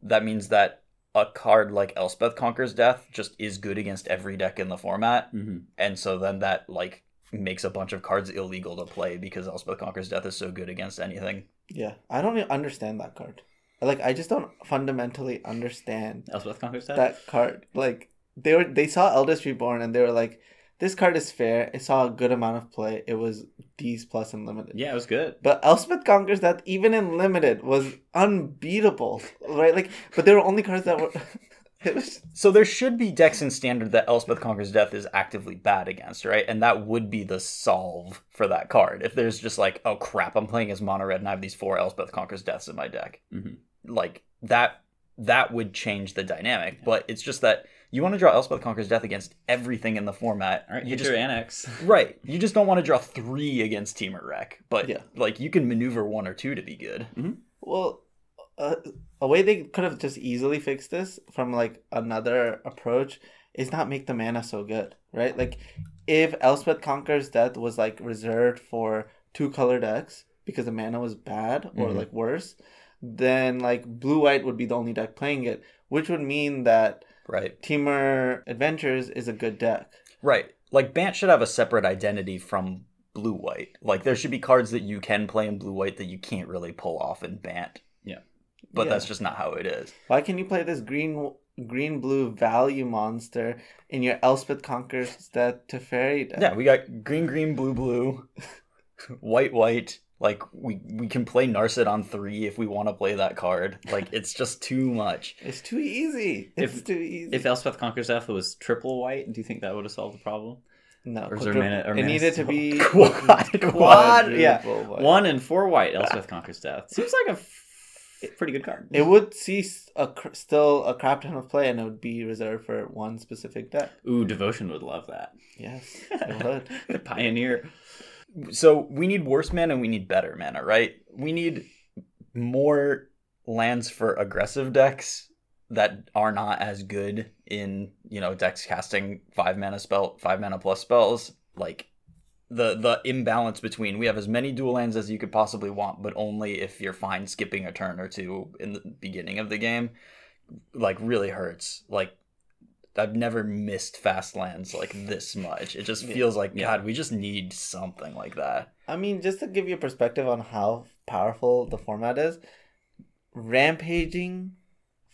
that means that a card like Elspeth Conquers Death just is good against every deck in the format hmm and so then that like makes a bunch of cards illegal to play because Elspeth Conquers Death is so good against anything. Yeah. I don't even understand that card. Like, I just don't fundamentally understand Elspeth Conquers Death? that card. Like they were they saw Eldest Reborn and they were like, this card is fair. It saw a good amount of play. It was D's plus and limited. yeah, it was good. But Elspeth Conquers Death even in limited was unbeatable, right? Like, but there were only cards that were. it was So there should be decks in standard that Elspeth Conquers Death is actively bad against, right? And that would be the solve for that card. If there's just like, oh crap, I'm playing as mono red and I have these four Elspeth Conquers Deaths in my deck. Mhm. Like that that would change the dynamic. But it's just that you want to draw Elspeth Conquers Death against everything in the format. All right, you hit just your annex. Right. You just don't want to draw three against Temur Rec. But Yeah. like you can maneuver one or two to be good. well, uh, a way they could have just easily fixed this from like another approach is not make the mana so good, right? Like, if Elspeth Conquers Death was like reserved for two color decks because the mana was bad or Mhm. like worse, then like blue white would be the only deck playing it, which would mean that Right. Temur Adventures is a good deck. Right. Like Bant should have a separate identity from blue white. Like there should be cards that you can play in blue white that you can't really pull off in Bant. Yeah. But Yeah. that's just not how it is. Why can you play this green green blue value monster in your Elspeth Conquers Death Teferi deck? Yeah, we got green green blue blue, white white. Like we we can play Narset on 3 if we want to play that card. Like it's just too much. It's too easy. It's If- too easy. If Elspeth Conquers Death was triple white, do you think that would have solved the problem? no, or is there quadruple- mana- or it needed to be Quad, quad, yeah. white. One and four white, Elspeth Conquers Death. Seems like a f- pretty good card. It would see s- a cr- still a crap ton of play, and it would be reserved for one specific deck. Ooh, Devotion would love that. Yes, it would. the Pioneer. So we need worse mana and we need better mana, right? We need more lands for aggressive decks that are not as good in, you know, decks casting five mana spell five mana plus spells. Like the the imbalance between we have as many dual lands as you could possibly want, but only if you're fine skipping a turn or two in the beginning of the game, like really hurts. Like I've never missed fast lands like this much. It just feels like Yeah. God, we just need something like that. I mean, just to give you a perspective on how powerful the format is, rampaging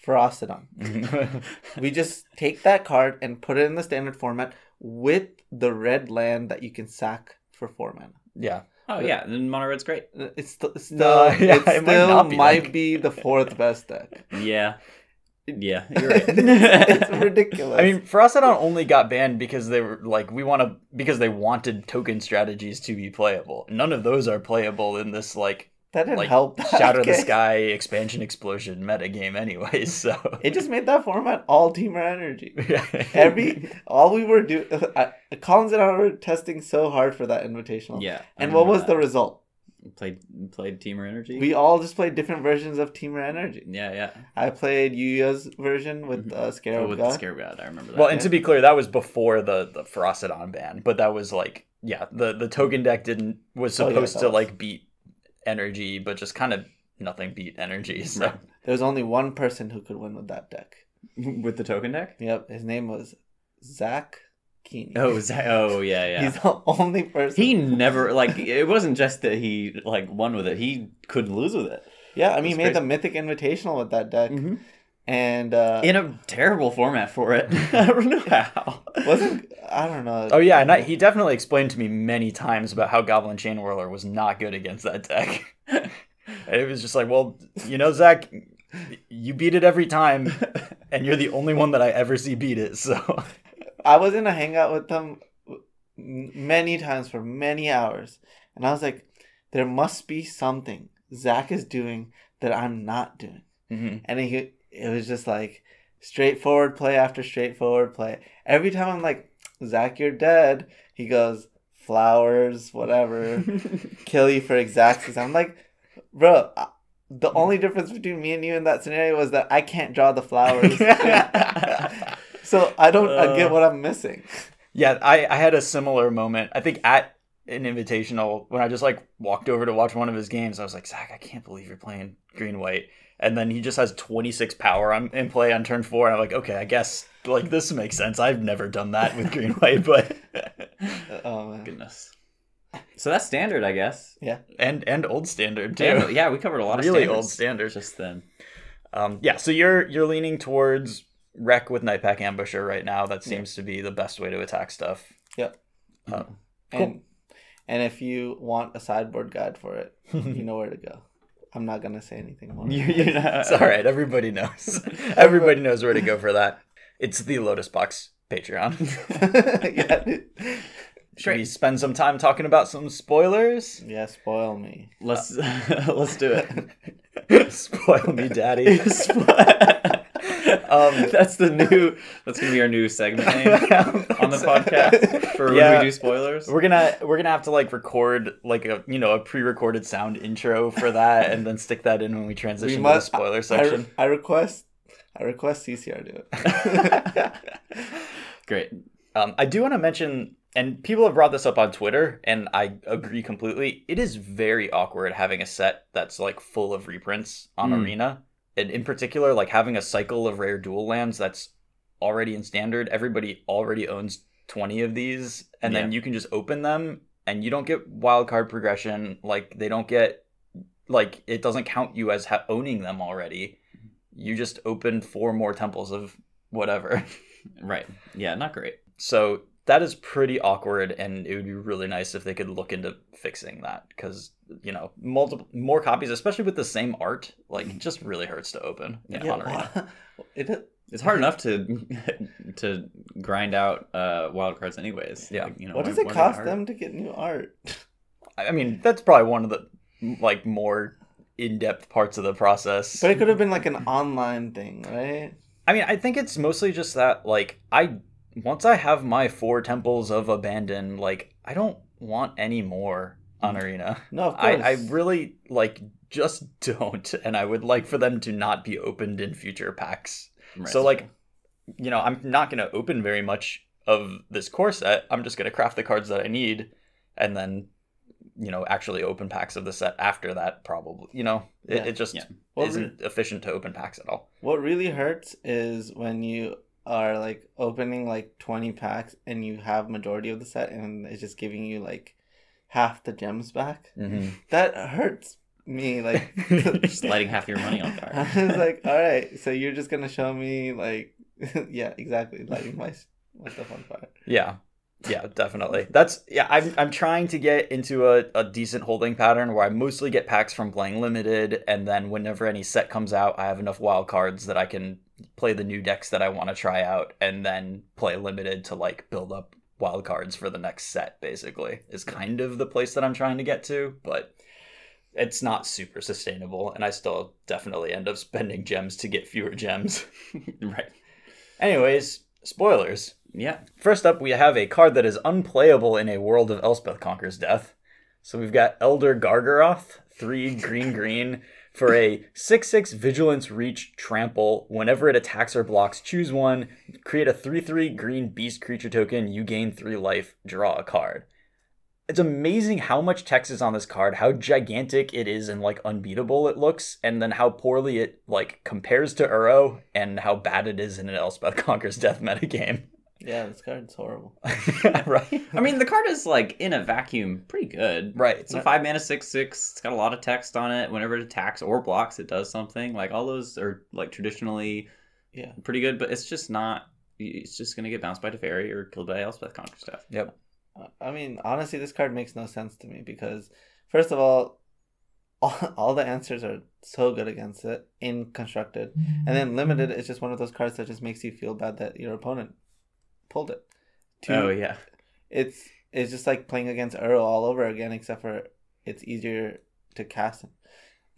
Ferocidon. We just take that card and put it in the standard format with the red land that you can sack for four mana. yeah. Oh yeah, then Mono Red's great. Uh, it's still, it's still, No, yeah, it it might still not be might that be the fourth best deck. Yeah, yeah, you're right. it's ridiculous. I mean, Ferocidon only got banned because they were like, we want to, because they wanted token strategies to be playable. None of those are playable in this, like, that didn't like help. that Shadow of the. Sky expansion explosion metagame, anyways. So, It just made that format all Temur energy. Every all we were doing, uh, Collins and I were testing so hard for that invitational. yeah. I And what was that. the result? played played Temur Energy? We all just played different versions of Temur Energy. yeah, yeah. I played Yuya's version with uh, Scarab Oh, with God. the Scarab God, I remember that. well, and to be clear, that was before the the Ferocidon ban, but that was like, yeah, the the token deck didn't was Oh, yeah, supposed to was. like beat energy, but just kind of nothing beat energy. So. Right. There was only one person who could win with that deck. with the token deck. Yep, his name was Zach Kiihne. Oh, Za- oh yeah, yeah. He's the only person. He never like it wasn't just that he like won with it. He couldn't lose with it. yeah, I mean, he made crazy. the Mythic Invitational with that deck. Mm-hmm. And uh, in a terrible format for it. I don't know how. wasn't I don't know. Oh yeah, and I, he definitely explained to me many times about how Goblin Chainwhirler was not good against that deck. it was just like, well, you know, Zach, you beat it every time, and you're the only one that I ever see beat it. So I was in a hangout with them many times for many hours, and I was like, there must be something Zach is doing that I'm not doing. Mhm. And he, it was just like straightforward play after straightforward play. Every time I'm like, Zach, you're dead. He goes, flowers, whatever, kill you for exacts. I'm like, bro, uh, the only difference between me and you in that scenario was that I can't draw the flowers. so I don't I get Uh. what I'm missing. yeah, I, I had a similar moment. I think at an invitational when I just like walked over to watch one of his games. I was like, Zach, I can't believe you're playing green white. And then he just has 26 power on, in play on turn four. And I'm like, okay, I guess like this makes sense. I've never done that with green white, but Oh man. Goodness. So that's standard, I guess. Yeah, and and old standard too. Yeah, yeah, we covered a lot of really old standards. just then. Um, yeah, so you're you're leaning towards Rec with Nightpack Ambusher right now. That seems to be the best way to attack stuff. Yep. Uh, And and if you want a sideboard guide for it, you know where to go. I'm not gonna say anything more. You, you know, it's all right. Everybody knows. Everybody knows where to go for that. It's the Lotus Box Patreon. yeah. Should we spend some time talking about some spoilers? yeah, spoil me. Uh, let's let's do it. Spoil me, daddy. Um, that's the new. That's gonna be our new segment name on the podcast for Yeah. when we do spoilers. We're gonna we're gonna have to like record like a you know a pre-recorded sound intro for that, and then stick that in when we transition to the must- spoiler I, section. I request I request CCR do it. Great. Um, I do want to mention, and people have brought this up on Twitter, and I agree completely. It is very awkward having a set that's like full of reprints on Mm. Arena, and in particular, like having a cycle of rare dual lands that's already in standard. Everybody already owns twenty of these, and then you can just open them, and you don't get wild card progression. Like they don't get, like it doesn't count you as ha- owning them already. You just open four more temples of whatever. Right. Yeah. Not great. So that is pretty awkward, and it would be really nice if they could look into fixing that because you know multiple more copies, especially with the same art, like it just really hurts to open. in Yeah, Arena. wha- it, It's hard enough to to grind out uh, wild cards, anyways. Yeah. Like, you know, what does it cost them to get new art? I mean, that's probably one of the like more in-depth parts of the process. But it could have been like an online thing, right? I mean, I think it's mostly just that like I once I have my four temples of abandon, like I don't want any more on mm. Arena. No, of course. I, I really like just don't, and I would like for them to not be opened in future packs. Right. So like, you know, I'm not gonna open very much of this core set. I'm just gonna craft the cards that I need, and then, you know, actually open packs of the set after that. Probably, you know, it, Yeah. it just yeah. isn't efficient to open packs at all. What really hurts is when you are like opening like 20 packs and you have majority of the set and it's just giving you like half the gems back. Mm-hmm. That hurts me like just lighting half your money on fire. I was like, all right, so you're just gonna show me like, yeah, exactly, lighting my, my stuff on fire. Yeah. Yeah, definitely. That's yeah, I'm I'm trying to get into a, a decent holding pattern where I mostly get packs from playing limited and then whenever any set comes out, I have enough wild cards that I can play the new decks that I want to try out and then play limited to like build up wild cards for the next set basically. Is kind of the place that I'm trying to get to, but it's not super sustainable and I still definitely end up spending gems to get fewer gems. right. Anyways, spoilers. Yeah. First up, we have a card that is unplayable in a world of Elspeth Conquers Death. So we've got Elder Gargaroth, three green green, for a 6 6 Vigilance Reach Trample. Whenever it attacks or blocks, choose one, create a 3 3 green beast creature token, you gain 3 life, draw a card. It's amazing how much text is on this card, how gigantic it is and like unbeatable it looks, and then how poorly it like compares to Uro and how bad it is in an Elspeth Conquers Death metagame. Yeah, this card's horrible. right? I mean, the card is like in a vacuum, pretty good. Right. It's a five mana six six. It's got a lot of text on it. Whenever it attacks or blocks, it does something. Like all those are like traditionally Yeah. pretty good, but it's just not. It's just gonna get bounced by Teferi or killed by Elspeth Conquers Death. Yep. I mean, honestly, this card makes no sense to me because, first of all, all, all the answers are so good against it in constructed, and then limited is just one of those cards that just makes you feel bad that your opponent pulled it. Two, Oh yeah. it's it's just like playing against Uro all over again, except for it's easier to cast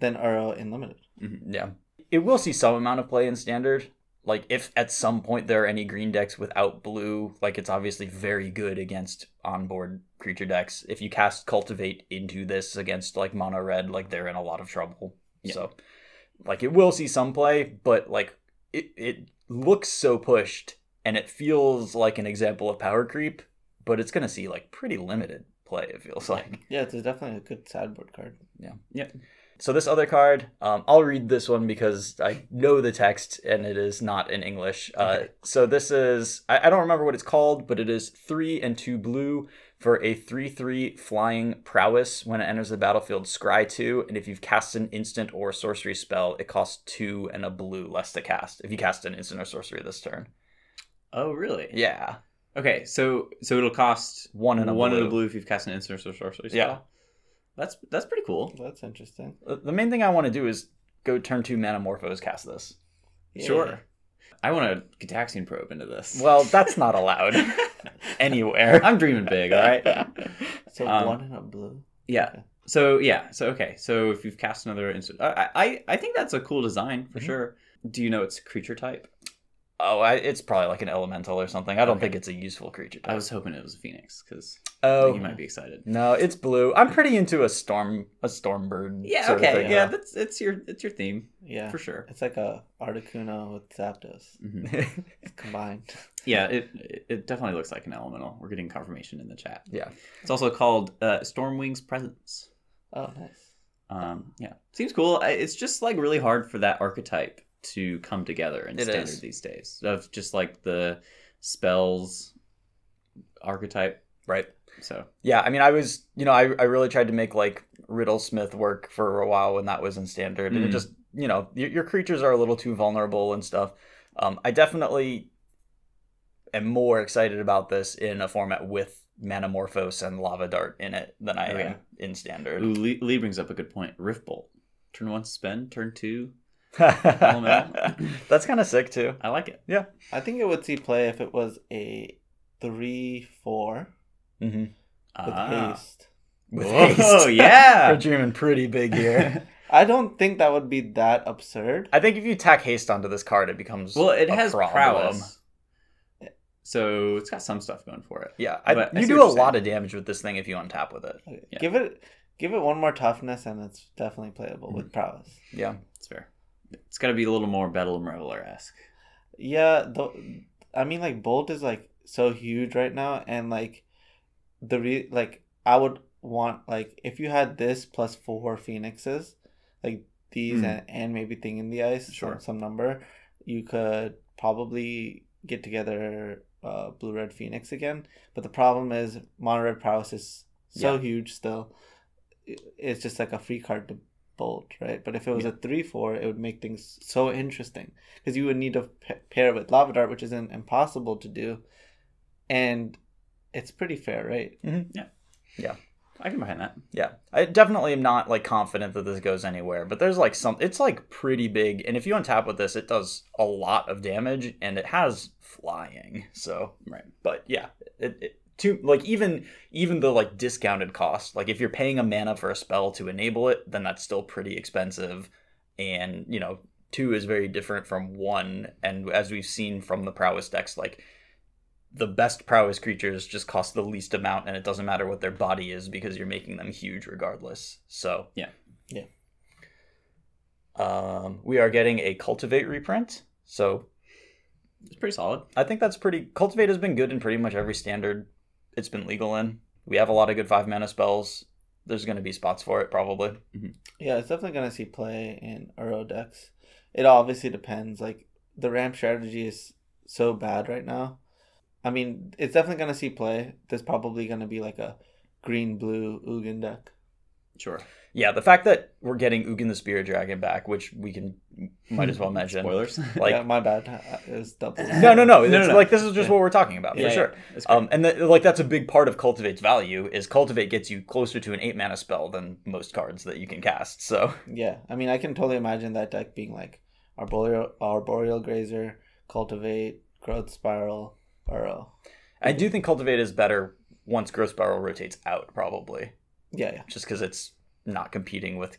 than Uro in limited. Mm-hmm. Yeah. It will see some amount of play in standard. Like if at some point there are any green decks without blue, like it's obviously very good against onboard creature decks. If you cast cultivate into this against like mono red, like they're in a lot of trouble. Yeah. So like it will see some play, but like it it looks so pushed and it feels like an example of power creep, but it's gonna see like pretty limited play, it feels like. Yeah, it's definitely a good sideboard card. Yeah. Yeah. So this other card, um, I'll read this one because I know the text and it is not in English. Uh, Okay. so this is I, I don't remember what it's called, but it is three and two blue for a three three flying prowess. When it enters the battlefield, scry two, and if you've cast an instant or sorcery spell, it costs two and a blue less to cast. If you cast an instant or sorcery this turn, Oh really? yeah, Okay, so so it'll cost one and a one blue. in a blue if you've cast an instant or sorcery spell. Yeah. That's that's pretty cool. That's interesting. The- The main thing I want to do is go turn two Manamorphose cast this. Yeah. Sure. I want a Gitaxian probe into this. Well, that's not allowed anywhere. I'm dreaming big, all right? So Um, one and a blue. Yeah. Okay. So yeah. So okay. So if you've cast another instant, I I, I think that's a cool design for Mhm. sure. Do you know its creature type? Oh, I, it's probably like an elemental or something. I don't Okay. think it's a useful creature. I was hoping it was a phoenix because oh, you might be excited. no, it's blue. I'm pretty into a storm, a storm bird. Yeah. sort of Okay. thing, yeah. huh? That's it's your it's your theme Yeah. for sure. It's like a Articuno with Zapdos Mhm. combined. Yeah. It it- it definitely looks like an elemental. We're getting confirmation in the chat. yeah. It's also called uh, Stormwing's Presence. Oh, nice. Um, yeah, seems cool. It's just like really hard for that archetype to come together in It standard is. these days. Of just like the spells archetype. Right. So Yeah. I mean, I was, you know, I, I really tried to make like Riddlesmith work for a while when that was in standard, and it Mm. just, you know, your, your creatures are a little too vulnerable and stuff. Um, I definitely am more excited about this in a format with Manamorphose and Lava Dart in it than I Oh, am yeah. in standard. Ooh, Lee, Lee brings up a good point. Rift Bolt. Turn one spend. Turn two. Elemental. That's kind of sick too. I like it. Yeah, I think it would see play if it was a three four Mm-hmm. with Ah. haste. With Whoa, haste. We're dreaming pretty big here. I don't think that would be that absurd. I think if you tack haste onto this card, it becomes well, it a has problem. prowess. So it's got some stuff going for it. Yeah, I, But I you see do a lot saying. of damage with this thing if you untap with it. Okay, Yeah. Give it give it one more toughness and it's definitely playable Mm-hmm. with prowess. Yeah, It's fair. It's got to be a little more Bedlam Reveler esque. Yeah, though I mean like Bolt is like so huge right now and like the re like I would want like if you had this plus four phoenixes, like these Mm. and, and maybe thing in the ice, Sure. some, some number, you could probably get together uh blue red phoenix again. But the problem is mono red prowess is so Yeah. huge still. It's just like a free card to bolt, right? But if it was a three four, it would make things so interesting because you would need to pa- pair it with lava dart, which isn't impossible to do, and it's pretty fair, right? Mm-hmm. Yeah. Yeah. I can behind that. yeah. I definitely am not like confident that this goes anywhere, but there's like some. It's like pretty big, and if you untap with this, it does a lot of damage, and it has flying. So Right. but yeah, it, it to like even even the like discounted cost. Like if you're paying a mana for a spell to enable it, then that's still pretty expensive, and you know two is very different from one. And as we've seen from the prowess decks, like the best prowess creatures just cost the least amount, and it doesn't matter what their body is because you're making them huge regardless. So Yeah. Yeah. Um, we are getting a cultivate reprint. So It's pretty solid. I think that's pretty. Cultivate has been good in pretty much every standard it's been legal in. We have a lot of good five mana spells. There's going to be spots for it probably. Mm-hmm. Yeah, it's definitely gonna see play in Uro decks. It obviously depends. Like the ramp strategy is so bad right now. I mean, it's definitely gonna see play. There's probably gonna be like a green blue Ugin deck. Sure. Yeah, the fact that we're getting Ugin the Spirit Dragon back, which we can might as well mention. Spoilers. Like- yeah, my bad. Uh, was double. No, no, no. No, no, no. Like this is just what we're talking about for yeah. sure. Um, and the, like that's a big part of Cultivate's value is Cultivate gets you closer to an eight mana spell than most cards that you can cast. So Yeah, I mean, I can totally imagine that deck being like Arboreal, Arboreal Grazer, Cultivate, Growth Spiral, Burrow. I do think Cultivate is better once Growth Spiral rotates out, probably Yeah, yeah. just because it's not competing with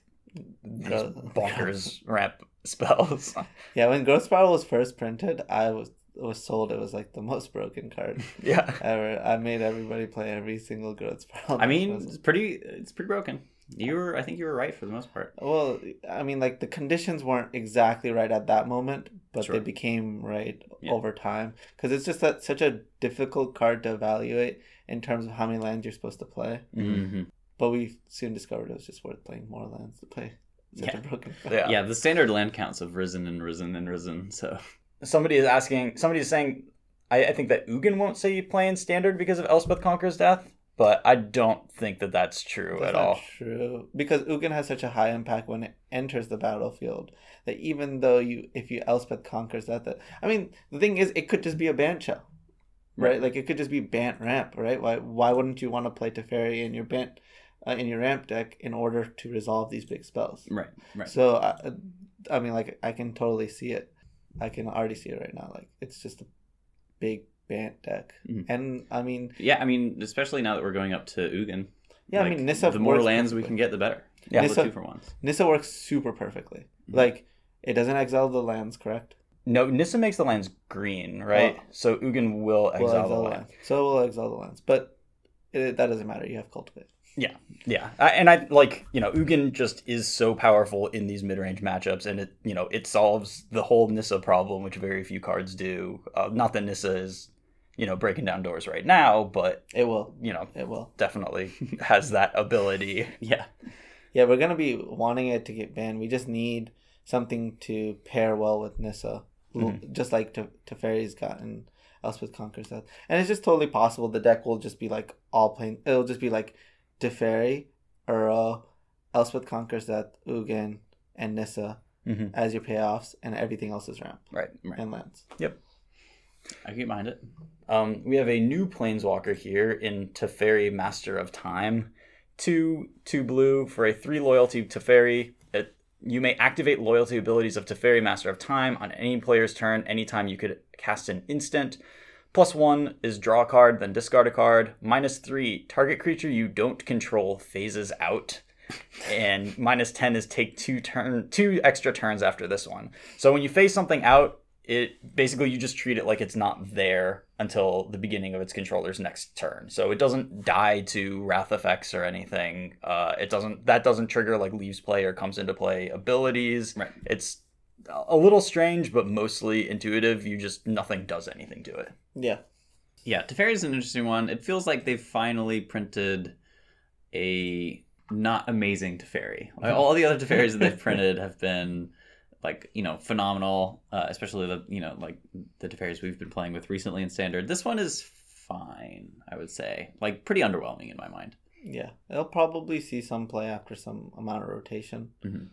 these bonkers ramp spells. Yeah, when Growth Spiral was first printed, I was was told it was like the most broken card yeah. ever. I made everybody play every single Growth Spiral. I mean, it's pretty. It's pretty broken. You were. I think you were right for the most part. well, I mean, like the conditions weren't exactly right at that moment, but Sure. they became right Yeah. over time because it's just that such a difficult card to evaluate in terms of how many lands you're supposed to play. Mm-hmm. But we soon discovered it was just worth playing more lands to play Yeah. broken. Yeah. Yeah. the standard land counts have risen and risen and risen. So Somebody is asking. Somebody is saying. I, I think that Ugin won't say you play in standard because of Elspeth Conquers Death, but I don't think that that's true That's at not all. True, because Ugin has such a high impact when it enters the battlefield that even though you, if you Elspeth conquers Death, that I mean, the thing is, it could just be a Bant shell, right? Right. Like it could just be Bant ramp, right? Why why wouldn't you want to play Teferi in your Bant, uh, in your ramp deck in order to resolve these big spells? right, right. So I, I mean, like I can totally see it. I can already see it right now. Like it's just a big Bant deck, Mhm. and I mean, yeah, I mean, especially now that we're going up to Ugin. yeah, I mean, Nissa the more works lands we can get, the better. Yeah. Nissa- two for ones. Nissa works super perfectly. Mhm. Like it doesn't exile the lands, correct? No, Nissa makes the lands green, right? Well- so Ugin will exile, We'll exile the the land. lands. So we'll exile the lands, but it, that doesn't matter. You have cultivate. Yeah, yeah, I, and I like you know Ugin just is so powerful in these mid range matchups, and it you know it solves the whole Nissa problem, which very few cards do. Uh, not that Nissa is you know breaking down doors right now, but It will. you know It will. definitely has that ability. Yeah, Yeah, we're gonna be wanting it to get banned. We just need something to pair well with Nissa, Mm-hmm. just like Te- Teferi's gotten Elspeth conquers Death, and it's just totally possible the deck will just be like all playing. It'll just be like Teferi, Uro, Elspeth conquers Death, Ugin, and Nissa hmm as your payoffs, and everything else is ramp Right. right. and lands. Yep. I can get behind it. Um, we have a new planeswalker here in Teferi, Master of Time. Two, two blue for a three loyalty Teferi. It, you may activate loyalty abilities of Teferi, Master of Time on any player's turn anytime you could cast an instant. Plus one is draw a card, then discard a card. Minus three, target creature you don't control phases out. And minus ten is take two turn two extra turns after this one. So when you phase something out, it basically you just treat it like it's not there until the beginning of its controller's next turn. So it doesn't die to wrath effects or anything. Uh, it doesn't that doesn't trigger like leaves play or comes into play abilities. Right. It's a little strange, but mostly intuitive. You just nothing does anything to it. Yeah, Yeah, Teferi is an interesting one. It feels like they've finally printed a not amazing Teferi. Like, all the other Teferis that they've printed have been like you know phenomenal, uh, especially the you know like the Teferis we've been playing with recently in Standard. This one is fine, I would say. Like pretty underwhelming in my mind. yeah. It'll probably see some play after some amount of rotation, Mhm.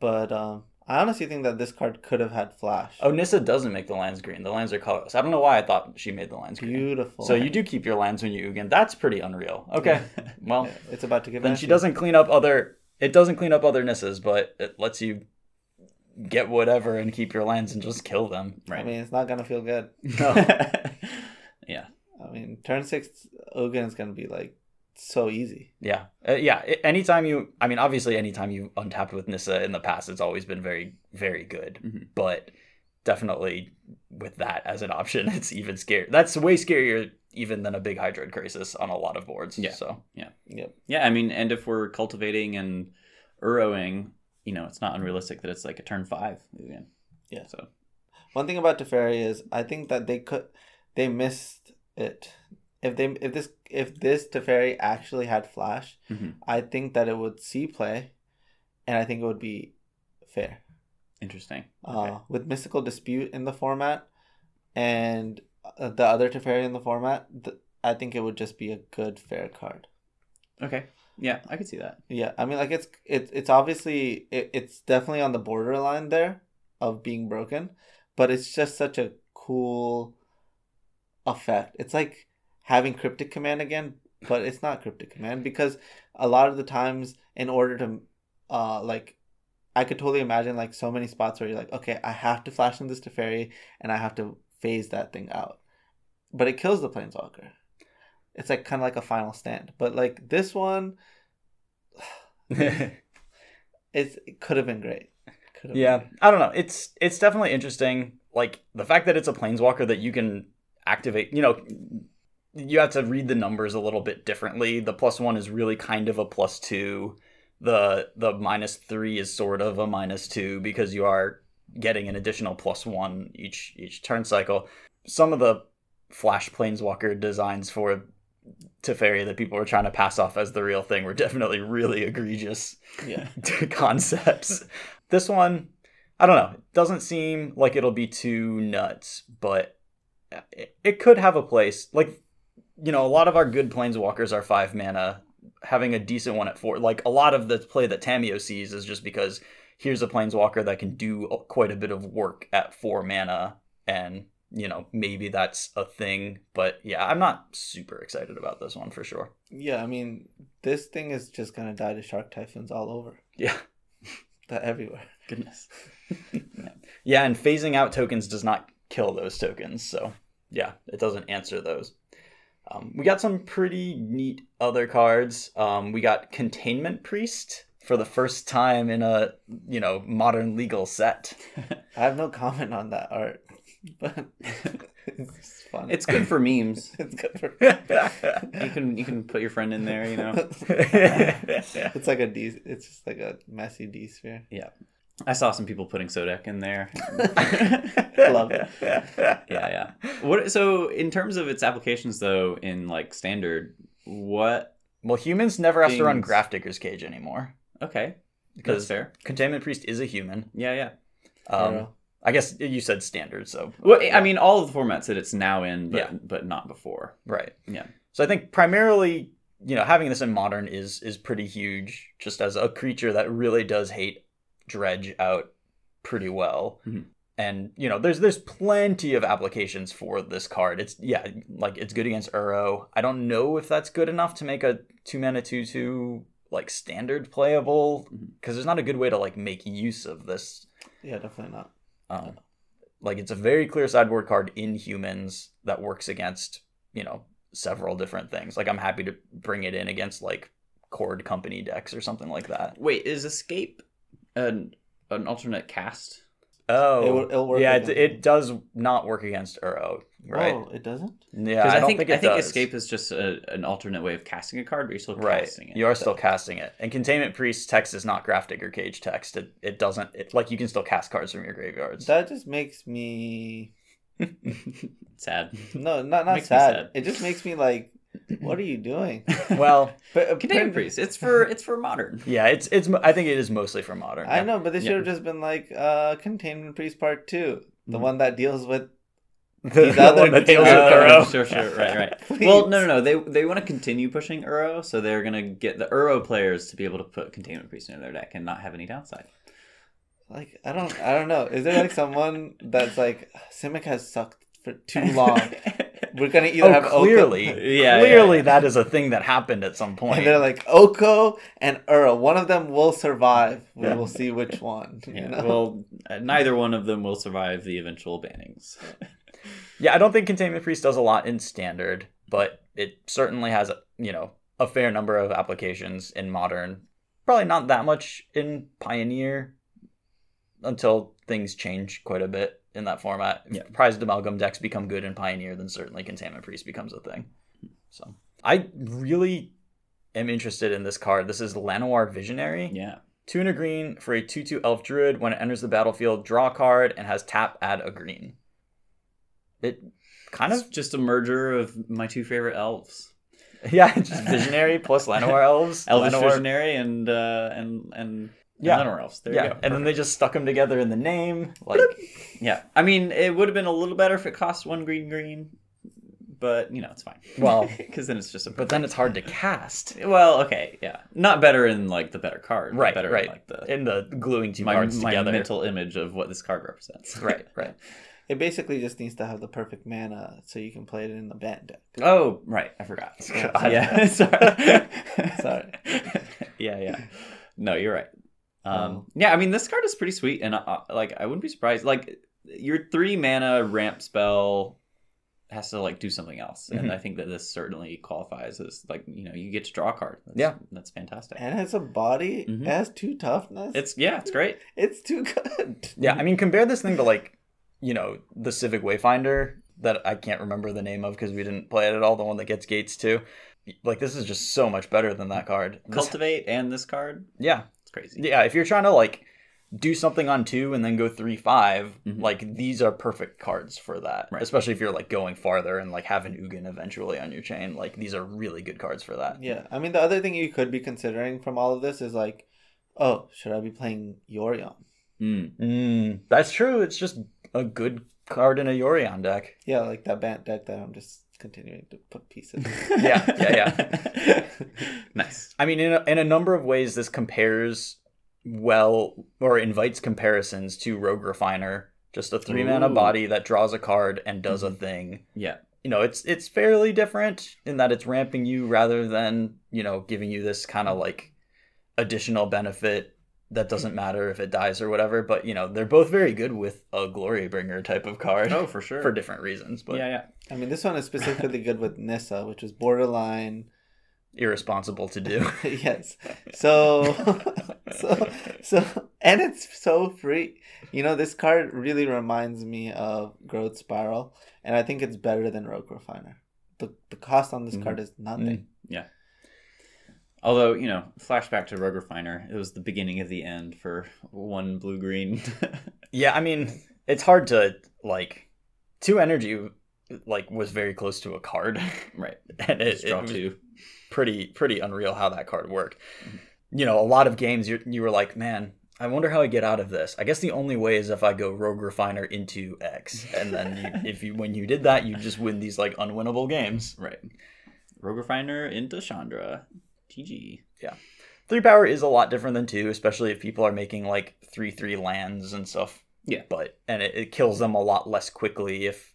but um, I honestly think that this card could have had flash. Oh, Nissa doesn't make the lands green. The lands are colorless. I don't know why I thought she made the lands green. Beautiful. So you do keep your lands when you Ugin. That's pretty unreal. Okay. Well, it's about to give. then she doesn't clean up other. It doesn't clean up other Nissas, but it lets you get whatever and keep your lands and just kill them. Right. I mean, it's not gonna feel good. No. yeah. I mean, turn six Ugin is gonna be like so easy. Yeah, uh, yeah. Anytime you, I mean, obviously, anytime you untapped with Nissa in the past, it's always been very, very good. Mhm. But definitely with that as an option, it's even scarier. That's way scarier even than a big Hydroid Krasis on a lot of boards. Yeah. So yeah. Yep. Yeah, I mean, and if we're cultivating and urowing, you know, it's not unrealistic that it's like a turn five again. Yeah. So One thing about Teferi is I think that they could they missed it. If they if this if this Teferi actually had flash, Mhm. I think that it would see play, and I think it would be fair. interesting. Uh, with mystical dispute in the format, and uh, the other Teferi in the format, th- I think it would just be a good fair card. Okay. Yeah, I could see that. Yeah, I mean, like it's it's it's obviously it, it's definitely on the borderline there of being broken, but it's just such a cool effect. It's like having cryptic command again, but it's not cryptic command because a lot of the times, in order to, uh, like, I could totally imagine like so many spots where you're like, okay, I have to flash in this Teferi and I have to phase that thing out, but it kills the planeswalker. It's like kind of like a final stand, but like this one it's, it could have been great. Could have yeah, been great. I don't know. It's it's definitely interesting. Like the fact that it's a planeswalker that you can activate. You know, you have to read the numbers a little bit differently. The plus one is really kind of a plus two. The the minus three is sort of a minus two because you are getting an additional plus one each each turn cycle. Some of the flash planeswalker designs for Teferi that people were trying to pass off as the real thing were definitely really egregious Yeah. concepts. This one, I don't know. It doesn't seem like it'll be too nuts, but it, it could have a place. Like, you know, a lot of our good planeswalkers are five mana. Having a decent one at four, like a lot of the play that Tamiyo sees is just because here's a planeswalker that can do quite a bit of work at four mana, and you know maybe that's a thing. But yeah, I'm not super excited about this one for sure. Yeah, I mean, this thing is just gonna die to shark typhoons all over. Yeah. That everywhere. Goodness. Yeah, and phasing out tokens does not kill those tokens. So, yeah, it doesn't answer those. Um, we got some pretty neat other cards. Um, we got Containment Priest for the first time in a, you know, modern legal set. I have no comment on that art, but it's fun. It's good for memes. it's good for. You can you can put your friend in there, you know. it's like a D. It's just like a messy D sphere. I saw some people putting Sodek in there. Love it. yeah, yeah. What so in terms of its applications though in like standard, what Well, humans never have to run Graft Grafdigger's Cage anymore okay. That's because fair. Containment Priest is a human. Yeah, yeah. Um, Hero. I guess you said standard, so Well, I mean all of the formats that it's now in, but Yeah. but not before. right. Yeah. So I think primarily, you know, having this in modern is is pretty huge. Just as a creature that really does hate dredge out pretty well. Mhm. And you know, there's there's plenty of applications for this card. It's yeah, like it's good against Uro. I don't know if that's good enough to make a two mana two two like standard playable because there's not a good way to like make use of this Yeah, definitely not. um, like it's a very clear sideboard card in humans that works against you know several different things. Like I'm happy to bring it in against like Cord Company decks or something like that. Wait, is Escape an an alternate cast? Oh, It will- it'll work yeah, it, against- it does not work against Uro, right? Oh, it doesn't. Yeah, Because I, I, don't think, think, I it think does. Escape is just a, an alternate way of casting a card, but you're still Right, casting it. you are so- still casting it, and Containment Priest text is not Grafdigger Cage text. It, it doesn't it, like you can still cast cards from your graveyards. That just makes me sad. no, not not sad. sad. It just makes me like, what are you doing? well, But uh, Containment Priest. It's for it's for modern. yeah, it's it's. I think it is mostly for modern. I know, but they should Yeah. have just been like uh, Containment Priest Part Two, the Mhm. one that deals with. the, These the other one that deals with Uro. Oh, sure, sure, right, right. Well, no, no, no. They they want to continue pushing Uro, so they're gonna get the Uro players to be able to put Containment Priest in their deck and not have any downside. Like I don't, I don't know. Is there like someone that's like Simic has sucked for too long? We're gonna either Oh, have clearly, Oko, Yeah, clearly yeah. that is a thing that happened at some point. and they're like Oko and Uro. One of them will survive. We Yeah. will see which one. you know? well, uh, neither one of them will survive the eventual bannings. yeah, I don't think Containment Priest does a lot in standard, but it certainly has, you know, a fair number of applications in modern. Probably not that much in Pioneer until things change quite a bit in that format. If Yeah. prized amalgam decks become good in Pioneer, then certainly Containment Priest becomes a thing. So I really am interested in this card. This is Llanowar Visionary. Yeah. Two and a green for a 2 2 elf druid. When it enters the battlefield, draw a card and has tap, add a green. It kind It's of, just a merger of my two favorite elves. yeah, just visionary plus Llanowar elves. Elvish Llanowar- Visionary and uh and and Yeah. none else. There yeah, you go. and then they just stuck them together in the name. Like, yeah. I mean, it would have been a little better if it cost one green green, but you know, it's fine. Well, because then it's just a. but then it's hard to cast. well, okay, yeah, not better in like the better card, Right, Better right. in like the In the gluing two my, cards my together. mental image of what this card represents. Right, right. It basically just needs to have the perfect mana so you can play it in the band deck. Oh, right. I forgot. God. Yeah. Sorry. Sorry. yeah, yeah. No, you're right. Um, Um, yeah, I mean, this card is pretty sweet, and uh, like, I wouldn't be surprised. Like, your three mana ramp spell has to like do something else, and Mhm. I think that this certainly qualifies as like you know you get to draw a card. That's, Yeah. that's fantastic. And it has a body. It has two toughness. It's yeah, it's great. it's too good. Yeah, I mean, compare this thing to like, you know, the Civic Wayfinder that I can't remember the name of because we didn't play it at all. The one that gets gates too. Like this is just so much better than that card. This- Cultivate and this card, yeah, it's crazy. yeah. If you're trying to like do something on two and then go three 5 Mhm. like these are perfect cards for that. Right. Especially if you're like going farther and like having Ugin eventually on your chain. Like these are really good cards for that. Yeah, I mean the other thing you could be considering from all of this is like, oh, should I be playing Yorion? Mm. Mm, that's true. It's just a good card in a Yorion deck. Yeah, like that band deck that I'm just continuing to put pieces. Yeah, yeah, yeah. nice. I mean, in a, in a number of ways, this compares well or invites comparisons to Rogue Refiner, just a three mana Ooh. body that draws a card and does a Mhm. thing. Yeah. You know, it's it's fairly different in that it's ramping you rather than you know giving you this kind of like additional benefit that doesn't matter if it dies or whatever. But you know, they're both very good with a Glory Bringer type of card Oh, for sure. for different reasons, but yeah, yeah. I mean, this one is specifically good with Nissa, which is borderline. irresponsible to do. yes. So, so, so, and it's so free. You know, this card really reminds me of Growth Spiral, and I think it's better than Rogue Refiner. The, the cost on this Mhm. card is nothing. Although, you know, flashback to Rogue Refiner, it was the beginning of the end for one blue green. Yeah, I mean, it's hard to like two energy like was very close to a card, right. and it, Just it draw was two. pretty pretty unreal how that card worked. Mhm. You know, a lot of games you you were like, man, I wonder how I get out of this. I guess the only way is if I go Rogue Refiner into X, and then you, if you when you did that, you just win these like unwinnable games. Right. Rogue Refiner into Chandra. GG. Three power is a lot different than two, especially if people are making like three three lands and stuff. Yeah. but and it, it kills them a lot less quickly if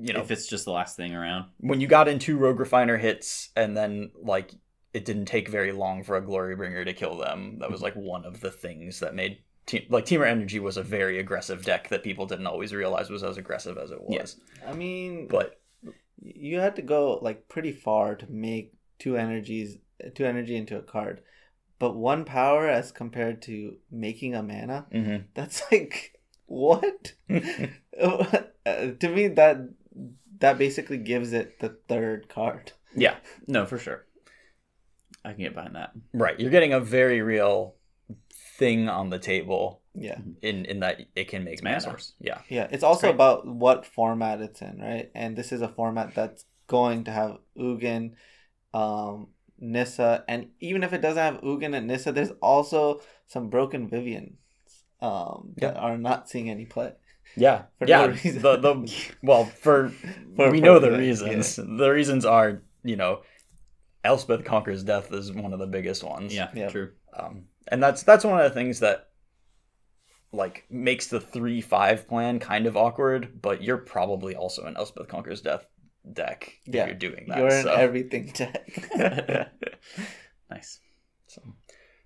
you know if it's just the last thing around. when you got into Rogue Refiner hits and then like it didn't take very long for a Glory Bringer to kill them. That was like one of the things that made team like Temur Energy was a very aggressive deck that people didn't always realize was as aggressive as it was. Yeah. I mean, But you had to go like pretty far to make two energies, two energy into a card. But one power as compared to making a mana, mhm. that's like what? To me, that that basically gives it the third card. Yeah. No, for sure. I can get behind that. right, you're getting a very real thing on the table Yeah, in in that it can make mana mana. source. Yeah. yeah. It's also great. about what format it's in, right? And this is a format that's going to have Ugin, um, Nissa, and even if it doesn't have Ugin and Nissa, there's also some broken Viviens um, that are not seeing any play. Yeah. For yeah. no reason. The the well for For- we for know the play, reasons. The reasons are, you know, Elspeth conquers death is one of the biggest ones. Yeah, Yeah. true. Um, and that's that's one of the things that like makes the three five plan kind of awkward. But you're probably also an Elspeth conquers death deck if Yeah. you're doing that. You're so. everything deck. Nice. So,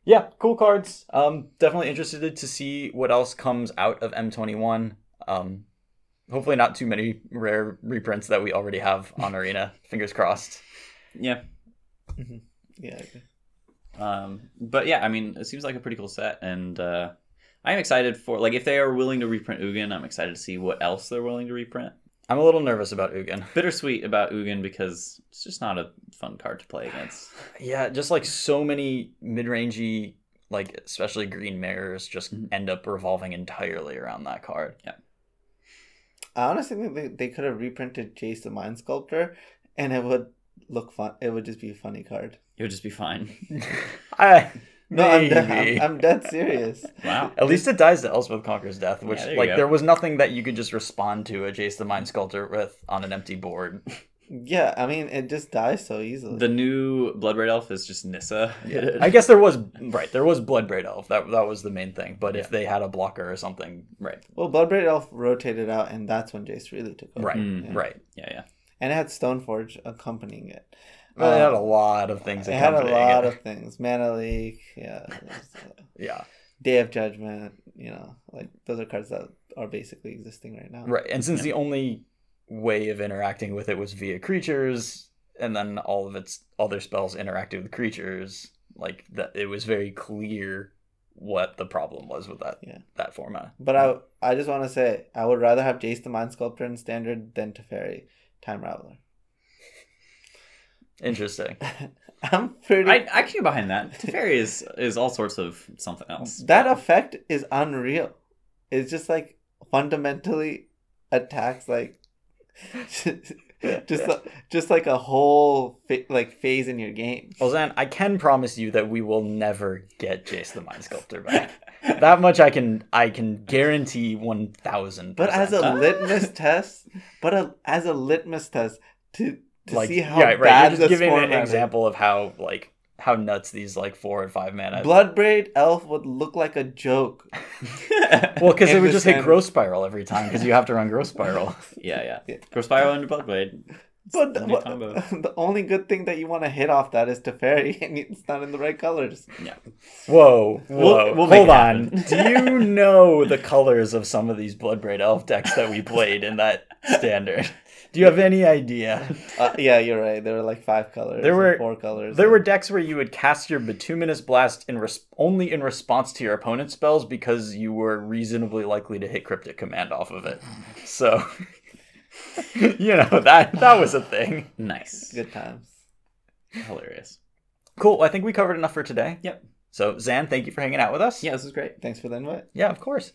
yeah, cool cards. Um, definitely interested to see what else comes out of M21. Um, hopefully not too many rare reprints that we already have on Arena. Fingers crossed. Yeah. yeah. Um, but yeah, I mean, it seems like a pretty cool set, and uh, I'm excited for like if they are willing to reprint Ugin, I'm excited to see what else they're willing to reprint. I'm a little nervous about Ugin. Bittersweet about Ugin because it's just not a fun card to play against. Yeah, just like so many mid-rangey, like especially green mirrors, just Mhm. end up revolving entirely around that card. Yeah. I honestly think they, they could have reprinted Jace the Mind Sculptor, and it would look fun. It would just be a funny card. It would just be fine. I No, I'm, de- I'm, I'm dead serious. Wow. At least it dies to Elspeth Conquers Death, which Yeah, there like go. there was nothing that you could just respond to a Jace the Mind Sculptor with on an empty board. Yeah, I mean, it just dies so easily. The new Bloodbraid Elf is just Nissa. I guess there was right, there was Bloodbraid Elf. That that was the main thing. But if they had a blocker or something, right. well, Bloodbraid Elf rotated out, and that's when Jace really took over. right, Mm. right. Yeah, yeah. And it had Stoneforge accompanying it. Well, it had a Um, lot of things. It had a lot it. of things. Mana Leak, yeah. uh, yeah, Day of Judgment, you know, like those are cards that are basically existing right now. right. And since Yeah. the only way of interacting with it was via creatures, and then all of its other spells interacted with creatures, like that, it was very clear what the problem was with that Yeah. that format. But I, I just want to say, I would rather have Jace the Mind Sculptor in Standard than Teferi Time Raveler. Interesting. I'm pretty. I, I can get behind that. Teferi is is all sorts of something else. that effect is unreal. It's just like fundamentally attacks like just just like a whole fa- like phase in your game. Well, Zan, I can promise you that we will never get Jace the Mind Sculptor back. that much I can I can guarantee one thousand. But as a litmus test, but a, as a litmus test to to like see how yeah, right. bad You're just giving an format is. example of how like how nuts these like four and five mana. Bloodbraid Elf would look like a joke. well, because it would the just hit standard. growth spiral every time because you have to run growth spiral. yeah, yeah. Yeah. Growth Spiral into Bloodbraid. But the, new what- the only good thing that you want to hit off that is Teferi, and it's not in the right colors. Yeah. Whoa, We'll- whoa! we'll Hold on. Do you know the colors of some of these Bloodbraid Elf decks that we played in that standard? Do you have any idea? Uh, yeah, you're right. There were like five colors. There were- four colors. There were decks where you would cast your Bituminous Blast in res- only in response to your opponent's spells because you were reasonably likely to hit Cryptic Command off of it. So, you know that that was a thing. Nice. good times. Hilarious. Cool. I think we covered enough for today. Yep. So, Zan, thank you for hanging out with us. Yeah, this is great. Thanks for the invite. Yeah, of course.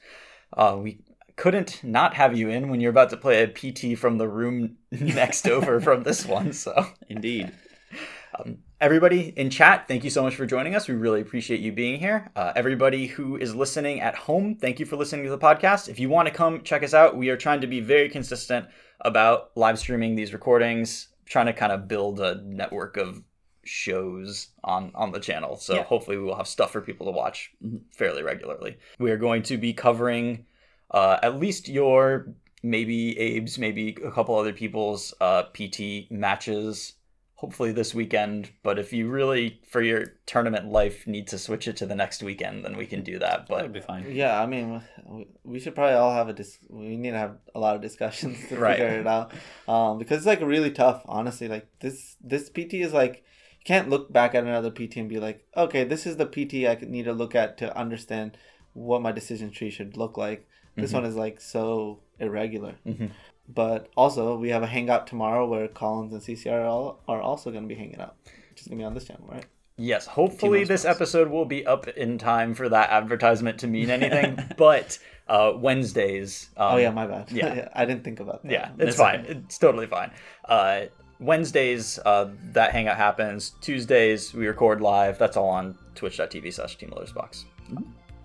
Uh, we couldn't not have you in when you're about to play a PT from the room next over from this one. So, Indeed. um, everybody in chat, thank you so much for joining us. We really appreciate you being here. Uh, everybody who is listening at home, thank you for listening to the podcast. If you want to come check us out, we are trying to be very consistent about live streaming these recordings, trying to kind of build a network of shows on on the channel. So Yeah. hopefully we will have stuff for people to watch fairly regularly. We are going to be covering uh, at least your maybe Abe's, maybe a couple other people's uh, PT matches. Hopefully this weekend, but if you really for your tournament life need to switch it to the next weekend, then we can do that. But That would But be fine. Yeah, I mean, we- we should probably all have a dis. We need to have a lot of discussions to Right. figure it out, um, because it's like really tough. Honestly, like this this PT is like you can't look back at another PT and be like, okay, this is the PT I need to look at to understand what my decision tree should look like. This Mhm. one is like so irregular. Mhm. But also, we have a hangout tomorrow where Collins and CCR are, all, are also going to be hanging out, which is going to be on this channel, right? Yes, hopefully this plus. episode will be up in time for that advertisement to mean anything. but uh, Wednesdays. Um, oh yeah, my bad. yeah. I didn't think about that. yeah, it's That's fine. okay. It's totally fine. Uh, Wednesdays, uh, that hangout happens. Tuesdays, we record live. That's all on twitch.tv slash Team Box.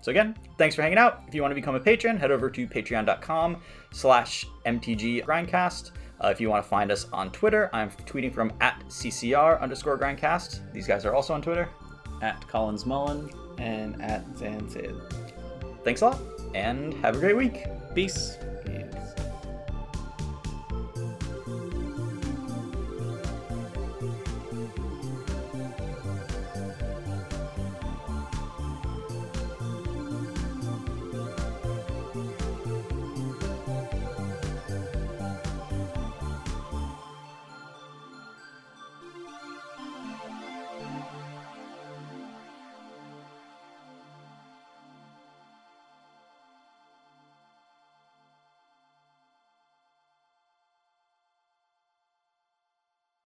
So again, thanks for hanging out. If you want to become a patron, head over to patreon.com slash MTG Grindcast. Uh, if you want to find us on Twitter, I'm tweeting from at CCR underscore Grindcast. These guys are also on Twitter. At Collins Mullen. And at zansyed Thanks a lot, and have a great week. Peace.